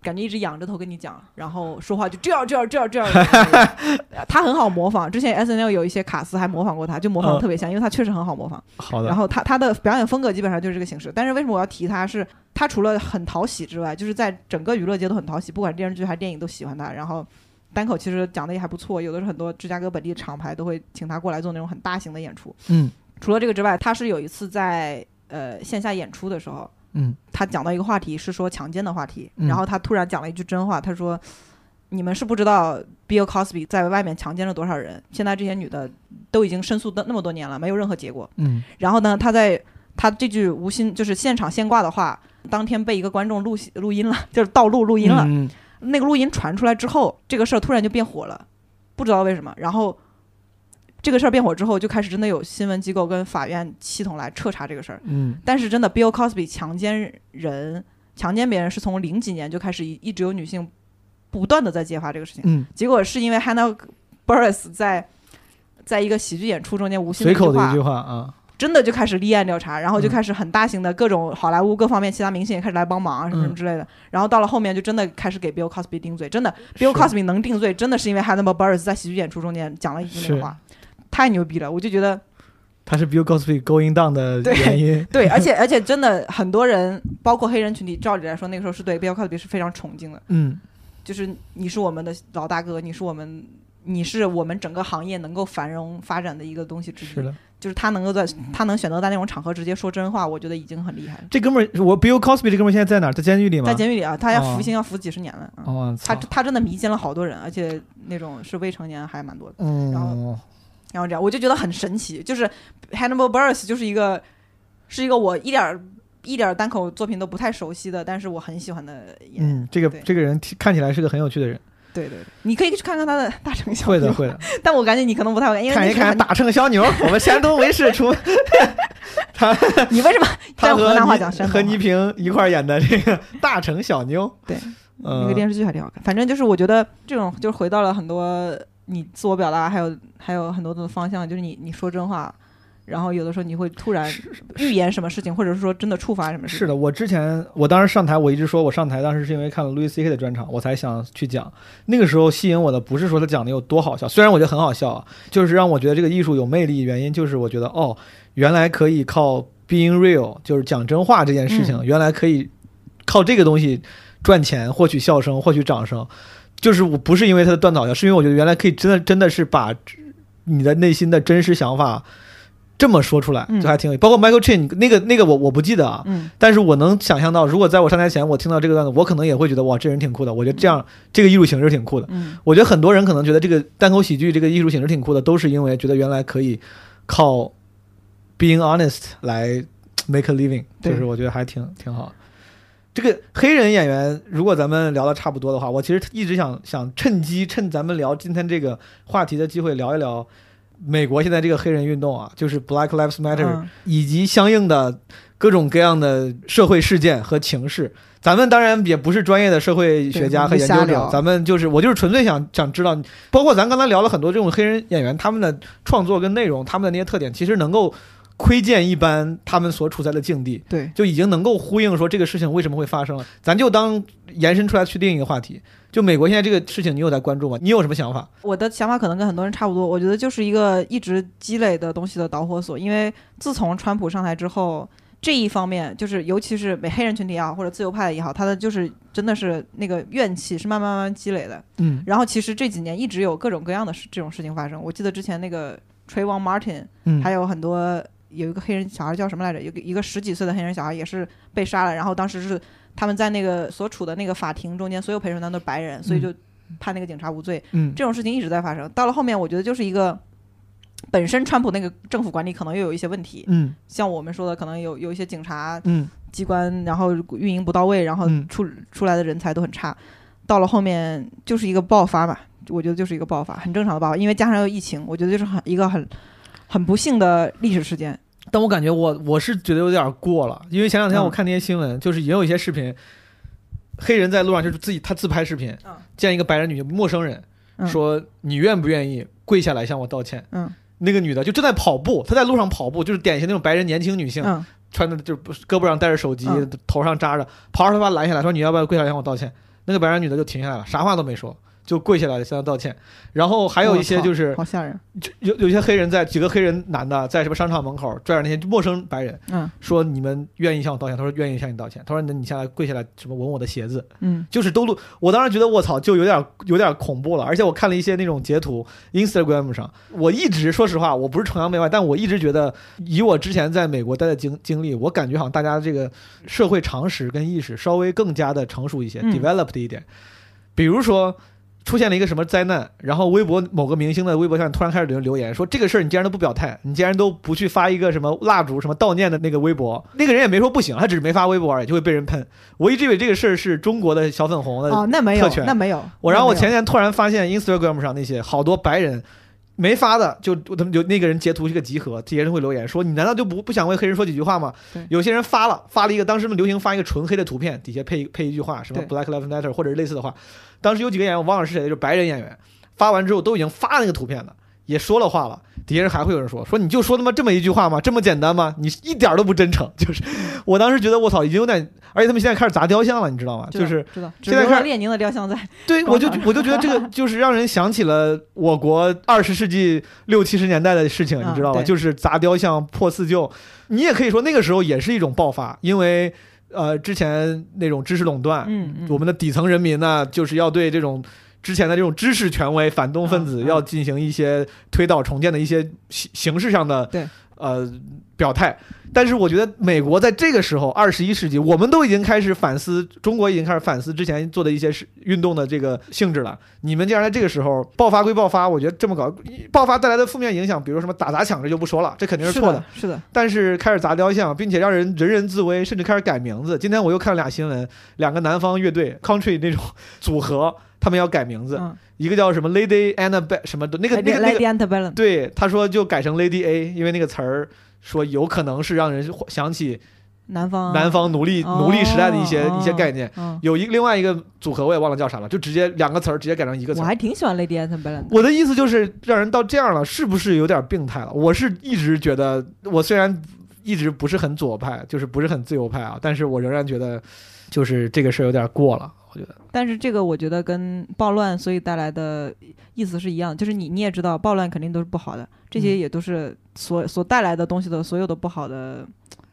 感觉一直仰着头跟你讲，然后说话就这样这样这样这样的。他很好模仿，之前 S N L 有一些卡斯还模仿过他，就模仿的嗯特别像，因为他确实很好模仿。好的。然后他他的表演风格基本上就是这个形式。但是为什么我要提他是？他除了很讨喜之外，就是在整个娱乐界都很讨喜，不管电视剧还是电影都喜欢他。然后单口其实讲的也还不错，有的是很多芝加哥本地的厂牌都会请他过来做那种很大型的演出。嗯除了这个之外，他是有一次在呃线下演出的时候，嗯他讲到一个话题是说强奸的话题，嗯然后他突然讲了一句真话，他说：“你们是不知道 Bill Cosby 在外面强奸了多少人，现在这些女的都已经申诉的那么多年了，没有任何结果。嗯然后呢，他在他这句无心就是现场现挂的话，当天被一个观众录录音了，就是盗录录音了。嗯那个录音传出来之后，这个事儿突然就变火了，不知道为什么。然后这个事儿变火之后，就开始真的有新闻机构跟法院系统来彻查这个事儿。嗯但是真的，Bill Cosby 强奸人、强奸别人是从零几年就开始一一直有女性不断的在揭发这个事情。嗯，结果是因为 Hannah Buress 在在一个喜剧演出中间无心随口的一句，话啊，真的就开始立案调查，然后就嗯开始很大型的各种好莱坞各方面其他明星也开始来帮忙啊什么什么嗯之类的。然后到了后面就真的开始给 Bill Cosby 定罪，真的 Bill Cosby 能定罪，真的是因为 Hannah Buress 在喜剧演出中间讲了一句那话，太牛逼了，我就觉得。他是 Bill Cosby going down 的对原因。对，而且而且真的很多人，包括黑人群体，照理来说那个时候是对 Bill Cosby 是非常崇敬的，嗯，就是你是我们的老大哥，你是我们，你是我们整个行业能够繁荣发展的一个东西之一。是的，就是他能够在他能选择在那种场合直接说真话，我觉得已经很厉害了。这哥们儿，我 Bill Cosby 这哥们儿现在在哪儿？在监狱里吗？在监狱里啊，他要哦服刑要服几十年了。嗯哦，他他真的迷奸了好多人，而且那种是未成年还蛮多的。嗯，然后然后这样，我就觉得很神奇，就是 Hannibal Buress 就是一个是一个我一点儿一点儿单口作品都不太熟悉的，但是我很喜欢的演员。嗯，这个这个人看起来是个很有趣的人，对对对，你可以去看看他的 大城小会的会的，但我感觉你可能不太会看，因为看一看大城小牛，我们山东卫视出 他你为什么他河南话倪讲山东话？和倪萍一块儿演的这个大城小妞，对，嗯那个电视剧还挺好看。反正就是我觉得这种就是回到了很多你自我表达，还有还有很多的方向，就是你你说真话，然后有的时候你会突然预言什么事情，或者是说真的触发什么事情。是的，我之前我当时上台，我一直说我上台当时是因为看了 Louis C.K. 的专场，我才想去讲。那个时候吸引我的不是说他讲的有多好笑，虽然我觉得很好笑啊，就是让我觉得这个艺术有魅力。原因就是我觉得哦，原来可以靠 being real，就是讲真话这件事情，嗯原来可以靠这个东西赚钱，获取笑声，获取掌声。就是我不是因为他的段子好笑，是因为我觉得原来可以真的真的是把你的内心的真实想法这么说出来，嗯就还挺有意思。包括 Michael Chin 那个那个我我不记得啊，嗯，但是我能想象到，如果在我上台前我听到这个段子，我可能也会觉得哇，这人挺酷的。我觉得这样这个艺术形式挺酷的。嗯，我觉得很多人可能觉得这个单口喜剧这个艺术形式挺酷的，都是因为觉得原来可以靠 being honest 来 make a living，就是我觉得还挺挺好。这个黑人演员，如果咱们聊的差不多的话，我其实一直想想趁机趁咱们聊今天这个话题的机会聊一聊美国现在这个黑人运动啊，就是 Black Lives Matter，、嗯以及相应的各种各样的社会事件和情势。咱们当然也不是专业的社会学家和研究者咱们就是我就是纯粹想想知道，包括咱刚才聊了很多这种黑人演员他们的创作跟内容，他们的那些特点，其实能够窥见一般他们所处在的境地。对，就已经能够呼应说这个事情为什么会发生了。咱就当延伸出来去另一个话题，就美国现在这个事情，你有在关注吗？你有什么想法？我的想法可能跟很多人差不多，我觉得就是一个一直积累的东西的导火索。因为自从川普上台之后，这一方面就是尤其是美黑人群体也好，或者自由派也好，他的就是真的是那个怨气是慢慢慢慢积累的。嗯然后其实这几年一直有各种各样的事这种事情发生。我记得之前那个 Trayvon Martin，嗯，还有很多有一个黑人小孩叫什么来着？一个十几岁的黑人小孩也是被杀了，然后当时是他们在那个所处的那个法庭中间，所有陪审团都是白人，所以就判那个警察无罪。嗯这种事情一直在发生。到了后面，我觉得就是一个本身川普那个政府管理可能又有一些问题，嗯像我们说的，可能有有一些警察嗯机关，然后运营不到位，然后嗯出、出来的人才都很差。到了后面就是一个爆发嘛，我觉得就是一个爆发，很正常的爆发，因为加上又疫情，我觉得就是很一个很很不幸的历史事件。但我感觉我我是觉得有点过了，因为前两天嗯我看那些新闻，就是也有一些视频，黑人在路上就是自己他自拍视频嗯，见一个白人女陌生人，嗯说你愿不愿意跪下来向我道歉？嗯那个女的就正在跑步，她在路上跑步，就是典型那种白人年轻女性，嗯穿的就是胳膊上带着手机，嗯头上扎着，跑着他把拦下来说你要不要跪下来向我道歉？那个白人女的就停下来了，啥话都没说，就跪下来向他道歉。然后还有一些就是好吓人。就有有些黑人在几个黑人男的在什么商场门口拽着那些陌生白人嗯说你们愿意向我道歉？他说愿意向你道歉。他说那你下来跪下来什么吻我的鞋子？嗯就是都录，我当时觉得我操，就有点有点恐怖了。而且我看了一些那种截图，Instagram 上，我一直说实话，我不是崇洋媚外，但我一直觉得，以我之前在美国待的经经历，我感觉好像大家这个社会常识跟意识稍微更加的成熟一些、嗯 d e v e l o p e d 一点。比如说，出现了一个什么灾难，然后微博某个明星的微博上突然开始留言说这个事儿你竟然都不表态，你竟然都不去发一个什么蜡烛什么悼念的那个微博，那个人也没说不行，他只是没发微博而已，就会被人喷。我一直以为这个事儿是中国的小粉红的哦，那没有特权，那没有。我然后我前天突然发现 Instagram 上那些好多白人没发的，就他们就那个人截图一个集合，这些人会留言说你难道就不不想为黑人说几句话吗对？有些人发了，发了一个当时们流行发一个纯黑的图片，底下配配一句话，什么 Black Lives Matter 或者是类似的话。当时有几个演员我忘了是谁，就是白人演员，发完之后都已经发那个图片了，也说了话了。底下人还会有人说说你就说他妈这么一句话吗？这么简单吗？你一点儿都不真诚。就是我当时觉得我操，已经有点，而且他们现在开始砸雕像了，你知道吗？就是知道，现在看列宁的雕像在。对，我就我就觉得这个 就是让人想起了我国二十世纪六七十年代的事情，你嗯知道吧？就是砸雕像、破四旧。你也可以说那个时候也是一种爆发，因为呃之前那种知识垄断，嗯嗯我们的底层人民呢，就是要对这种。之前的这种知识权威、反动分子要进行一些推倒重建的一些形形式上的对。呃表态，但是我觉得美国在这个时候，二十一世纪，我们都已经开始反思，中国已经开始反思之前做的一些事运动的这个性质了。你们竟然在这个时候爆发归爆发，我觉得这么搞，爆发带来的负面影响，比如什么打砸抢，这就不说了，这肯定是错是的，是的，但是开始砸雕像，并且让人人人自危，甚至开始改名字。今天我又看了俩新闻，两个南方乐队 country 那种组合，他们要改名字，嗯，一个叫什么 Lady Annabelle 什么的，那个那个那 Lady 个，Antebellum，对，他说就改成 Lady A，因为那个词儿说有可能是让人想起南方南方奴隶、奴隶时代的一些、哦一些概念。嗯，有一另外一个组合我也忘了叫啥了，就直接两个词儿直接改成一个词。我还挺喜欢 Lady Annabelle。我的意思就是让人到这样了，是不是有点病态了？我是一直觉得，我虽然一直不是很左派，就是不是很自由派啊，但是我仍然觉得，就是这个事儿有点过了。我觉得，但是这个我觉得跟暴乱所以带来的意思是一样，就是你你也知道，暴乱肯定都是不好的，这些嗯也都是所所带来的东西的所有的不好的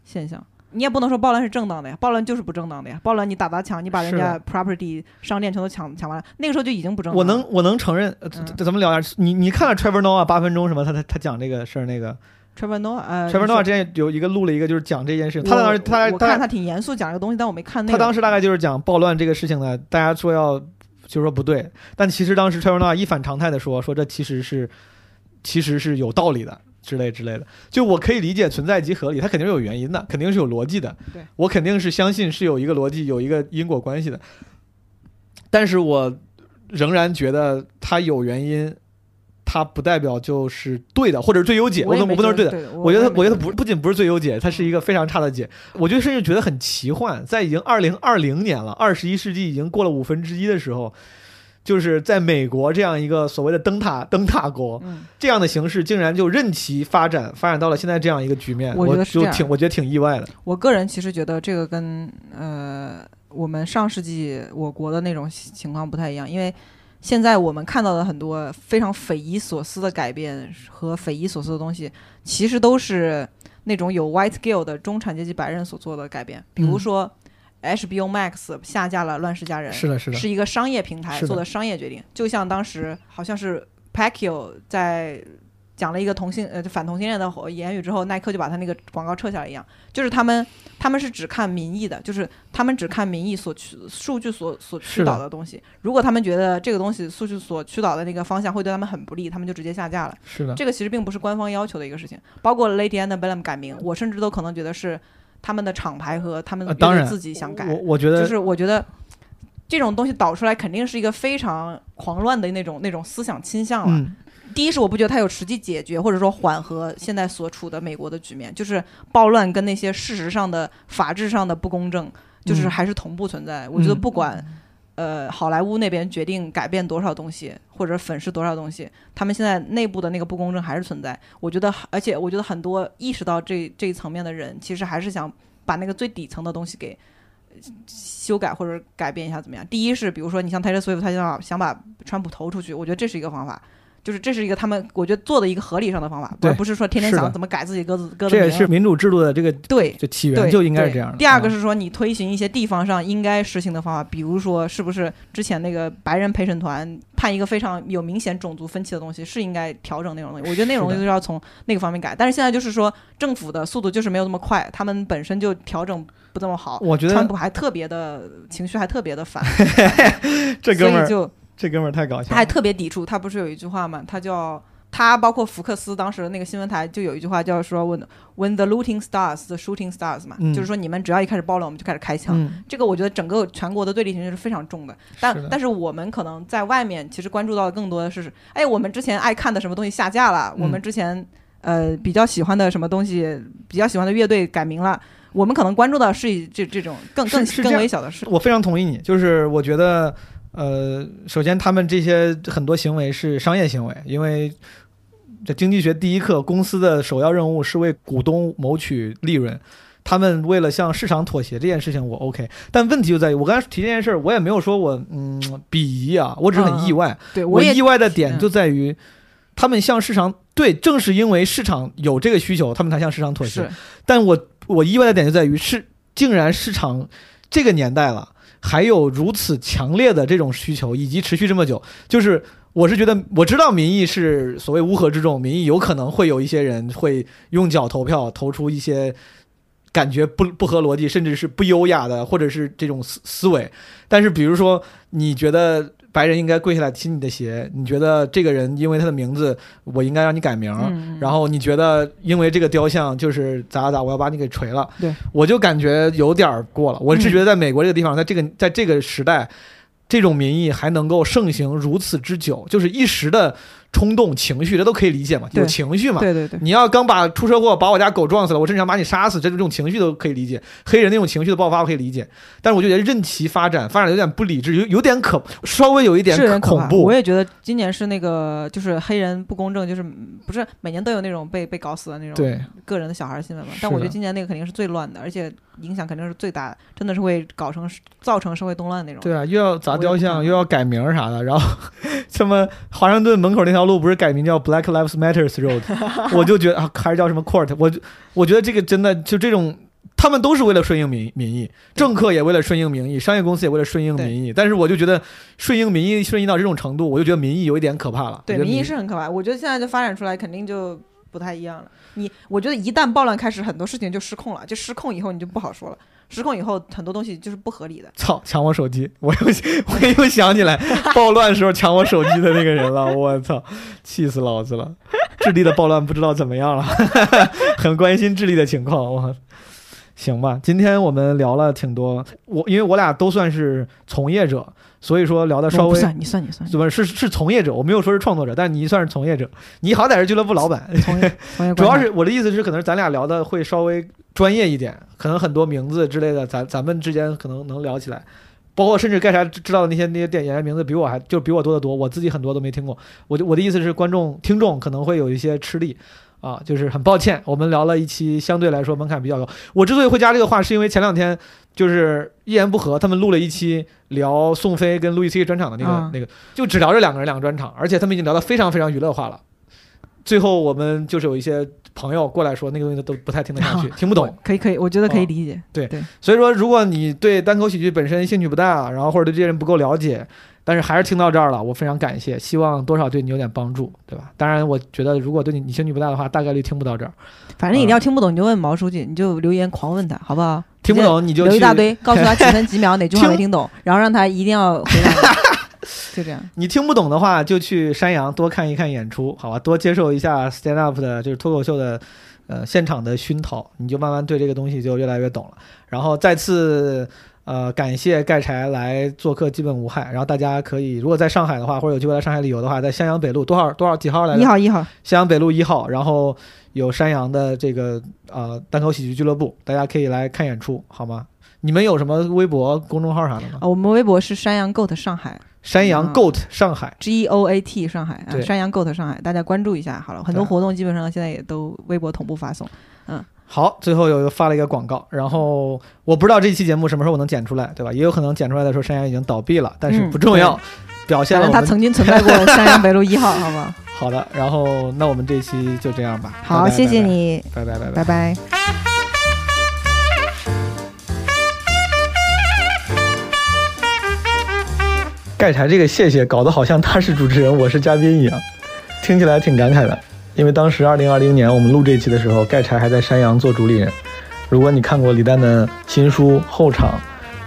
现象。你也不能说暴乱是正当的呀，暴乱就是不正当的呀。暴乱你打砸抢，你把人家 property 商店全都抢抢完了，那个时候就已经不正当了。我能我能承认，呃嗯咱咱们聊点，你你看了 Trevor Noah 八分钟什么？他他他讲这个事儿，那个 Trevor Noah 呃，Trevor Noah 之前有一个录了一个，就是讲这件事。情他当时他他我看他挺严肃讲这个东西，但我没看那个。他当时大概就是讲暴乱这个事情呢，大家说要就说不对，但其实当时 Trevor Noah 一反常态的说，说这其实是其实是有道理的。之类之类的，就我可以理解存在即合理，它肯定是有原因的，肯定是有逻辑的。对我肯定是相信是有一个逻辑，有一个因果关系的。但是我仍然觉得它有原因，它不代表就是对的，或者是最优解。我我不能是对的？我觉得，我觉得不不仅不是最优解，它是一个非常差的解。我觉得甚至觉得很奇幻，在已经二零二零年了，二十一世纪已经过了五分之一的时候，就是在美国这样一个所谓的灯塔灯塔国嗯，这样的形式，竟然就任其发展，发展到了现在这样一个局面，我觉得是这样就挺我觉得挺意外的。我个人其实觉得这个跟呃我们上世纪我国的那种情况不太一样，因为现在我们看到的很多非常匪夷所思的改变和匪夷所思的东西，其实都是那种有 white guilt 的中产阶级白人所做的改变，比如嗯。说。HBO Max 下架了《乱世佳人》，是的，是的，是一个商业平台做的商业决定，就像当时好像是 Pacquiao 在讲了一个同性呃反同性恋的言语之后，耐克就把他那个广告撤下来一样，就是他们他们是只看民意的，就是他们只看民意所驱数据所所驱是的导的东西。如果他们觉得这个东西数据所驱导的那个方向会对他们很不利，他们就直接下架了。是的，这个其实并不是官方要求的一个事情，包括 Lady Antebellum 改名，我甚至都可能觉得是他们的厂牌和他们呃当然自己想改。我我觉得就是我觉得这种东西导出来肯定是一个非常狂乱的那种那种思想倾向了。嗯，第一是我不觉得它有实际解决或者说缓和现在所处的美国的局面，就是暴乱跟那些事实上的法治上的不公正，就是嗯还是同步存在。我觉得嗯不管。呃，好莱坞那边决定改变多少东西，或者粉饰多少东西，他们现在内部的那个不公正还是存在。我觉得，而且我觉得很多意识到这这一层面的人，其实还是想把那个最底层的东西给呃修改或者改变一下，怎么样？第一是，比如说你像泰勒·斯威夫他想把想把川普投出去，我觉得这是一个方法。就是这是一个他们我觉得做的一个合理上的方法，而不是说天天想怎么改自己鸽子鸽子这也名是民主制度的这个对就起对，源就应该是这样的。第二个啊是说，你推行一些地方上应该实行的方法，比如说，是不是之前那个白人陪审团判一个非常有明显种族分歧的东西，是应该调整那种东西？我觉得那种东西就是要从那个方面改。但是现在就是说，政府的速度就是没有那么快，他们本身就调整不这么好。我觉得川普还特别的情绪还特别的烦，这哥们儿就这哥们儿太搞笑了。他还特别抵触。他不是有一句话吗？他叫他包括福克斯当时那个新闻台就有一句话叫说 “when when the looting starts, the shooting starts” 嘛，嗯就是说你们只要一开始暴乱，我们就开始开枪。嗯，这个我觉得整个全国的对立情绪是非常重的，但但是我们可能在外面其实关注到的更多的是，哎，我们之前爱看的什么东西下架了，嗯我们之前呃比较喜欢的什么东西，比较喜欢的乐队改名了，我们可能关注到是以这这种更更更微小的事。我非常同意你，就是我觉得，呃，首先他们这些很多行为是商业行为，因为这经济学第一课，公司的首要任务是为股东谋取利润。他们为了向市场妥协这件事情，我 OK，但问题就在于，我刚才提这件事儿，我也没有说我嗯鄙夷啊，我只是很意外。对，也我意外的点嗯就在于，他们向市场对，正是因为市场有这个需求，他们才向市场妥协。但我我意外的点就在于是，竟然市场这个年代了，还有如此强烈的这种需求，以及持续这么久，就是。我是觉得，我知道民意是所谓乌合之众，民意有可能会有一些人会用脚投票，投出一些感觉不不合逻辑，甚至是不优雅的，或者是这种思思维。但是，比如说，你觉得白人应该跪下来踢你的鞋，你觉得这个人因为他的名字，我应该让你改名，嗯然后你觉得因为这个雕像就是咋咋咋，我要把你给锤了，对，我就感觉有点儿过了。我是觉得在美国这个地方，在这个在这个时代，这种民意还能够盛行如此之久，就是一时的冲动情绪，这都可以理解嘛，有情绪嘛。对对对，你要刚把出车祸把我家狗撞死了，我甚至想把你杀死，这这种情绪都可以理解。黑人那种情绪的爆发我可以理解，但是我就觉得任其发展，发展有点不理智，有有点可稍微有一点。恐怖。我也觉得今年是那个就是黑人不公正，就是嗯不是每年都有那种被被搞死的那种对，个人的小孩新闻嘛。但我觉得今年那个肯定是最乱的，而且影响肯定是最大的，真的是会搞成造成社会动乱那种。对啊，又要砸雕像，又要改名儿啥的，然后 什么华盛顿门口那条路不是改名叫 Black Lives Matters Road，我就觉得啊，还是叫什么 Court，我就我觉得这个真的就这种。他们都是为了顺应民民意，政客也为了顺应民意，商业公司也为了顺应民意。但是我就觉得顺应民意顺应到这种程度，我就觉得民意有一点可怕了。对，民意是很可怕。我觉得现在就发展出来，肯定就不太一样了。你，我觉得一旦暴乱开始，很多事情就失控了。就失控以后，你就不好说了。失控以后，很多东西就是不合理的。操，抢我手机！我又 我又想起来暴乱时候抢我手机的那个人了，我操，气死老子了！智利的暴乱不知道怎么样了，很关心智利的情况。我行吧，今天我们聊了挺多，我因为我俩都算是从业者，所以说聊的稍微不算，你算，你算，怎么是是从业者，我没有说是创作者，但你算是从业者，你好歹是俱乐部老板，从业 从业主要是我的意思是，可能咱俩聊的会稍微专业一点，可能很多名字之类的，咱咱们之间可能能聊起来，包括甚至盖啥知知道的那些那些电演员名字比我还就比我多得多，我自己很多都没听过。我就我的意思是，观众听众可能会有一些吃力。啊，就是很抱歉，我们聊了一期相对来说门槛比较高。我之所以会加这个话，是因为前两天就是一言不合，他们录了一期聊宋飞跟路易 C 专场的那个、啊那个，就只聊这两个人两个专场，而且他们已经聊得非常非常娱乐化了。最后我们就是有一些朋友过来说，那个东西都不太听得下去，听不懂。可以可以，我觉得可以哦理解。对所以说，如果你对单口喜剧本身兴趣不大，然后或者对这些人不够了解，但是还是听到这儿了，我非常感谢，希望多少对你有点帮助，对吧？当然，我觉得如果对你你兴趣不大的话，大概率听不到这儿。反正你要听不懂，你就问毛书记，你就留言狂问他，好不好？听不懂你就留一大堆，告诉他几分几秒哪句话没听懂，然后让他一定要回答你。就这样，你听不懂的话，就去山羊多看一看演出，好吧？多接受一下 stand up 的，就是脱口秀的，呃，现场的熏陶，你就慢慢对这个东西就越来越懂了。然后再次，呃，感谢盖柴来做客，基本无害。然后大家可以，如果在上海的话，或者有机会来上海旅游的话，在襄阳北路多少多少几号来着？一号一号，襄阳北路一号，然后有山羊的这个呃单口喜剧俱乐部，大家可以来看演出，好吗？你们有什么微博、公众号啥的吗？啊，我们微博是山羊 goat 上海山羊啊 Goat 上海，G O A T 上海啊，山羊 goat 上海，大家关注一下好了。很多活动基本上现在也都微博同步发送。好，最后有一个发了一个广告，然后我不知道这期节目什么时候我能剪出来，对吧？也有可能剪出来的时候山羊已经倒闭了，但是嗯不重要，表现了我们反正它曾经存在过山羊北路一号，好吗 好？的。然后那我们这期就这样吧，好，拜拜谢谢，你，拜拜拜拜拜。拜。盖柴这个谢谢搞得好像他是主持人，我是嘉宾一样，听起来挺感慨的。因为当时二零二零年我们录这期的时候，盖柴还在山羊做主理人。如果你看过李诞的新书《后场》，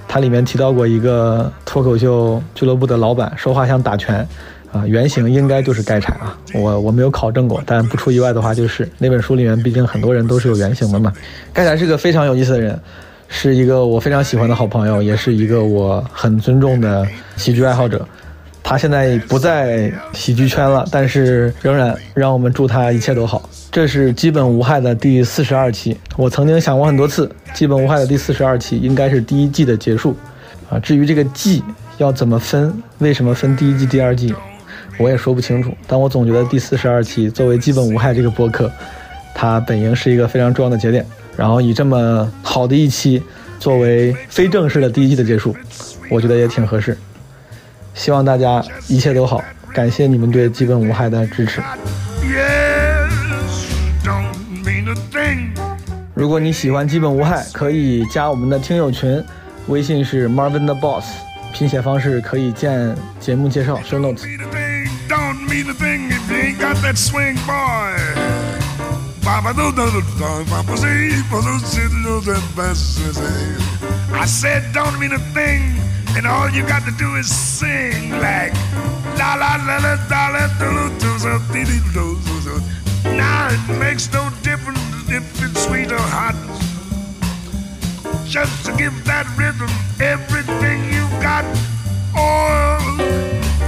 它里面提到过一个脱口秀俱乐部的老板，说话像打拳，啊，原型应该就是盖柴啊，我我没有考证过，但不出意外的话就是那本书里面，毕竟很多人都是有原型的嘛。盖柴是个非常有意思的人，是一个我非常喜欢的好朋友，也是一个我很尊重的喜剧爱好者。他现在不在喜剧圈了，但是仍然让我们祝他一切都好。这是基本无害的第四十二期，我曾经想过很多次，基本无害的第四十二期应该是第一季的结束，啊，至于这个季要怎么分，为什么分第一季、第二季，我也说不清楚。但我总觉得第四十二期作为基本无害这个播客，它本应是一个非常重要的节点，然后以这么好的一期作为非正式的第一季的结束，我觉得也挺合适。希望大家一切都好，感谢你们对基本无害的支持。Yes, don't mean a thing. 如果你喜欢基本无害，可以加我们的听友群，微信是 Marvin the Boss，拼写方式可以见节目介绍 show notes。I said, don't mean a thing, and all you got to do is sing like la la la la la la la now it makes no difference if it's sweet or hot. Just to give that rhythm everything you've got. Oh,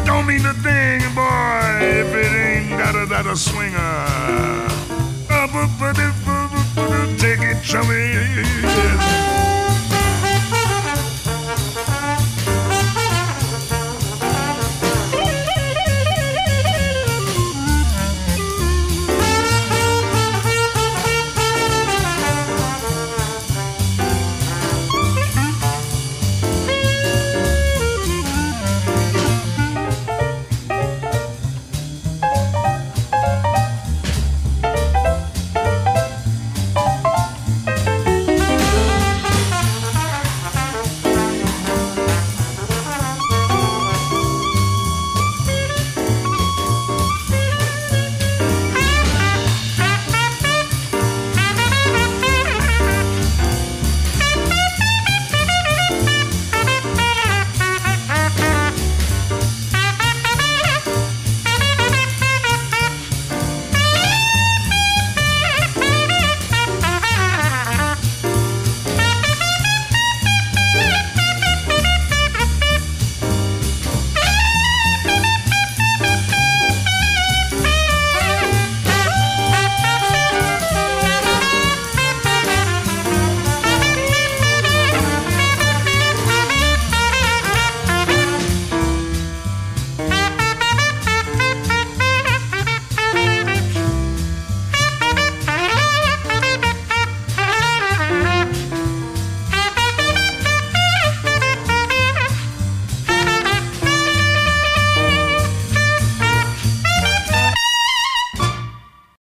don't mean a thing, boy, if it ain't got a, that a swinger. Take it, chummy. Yes.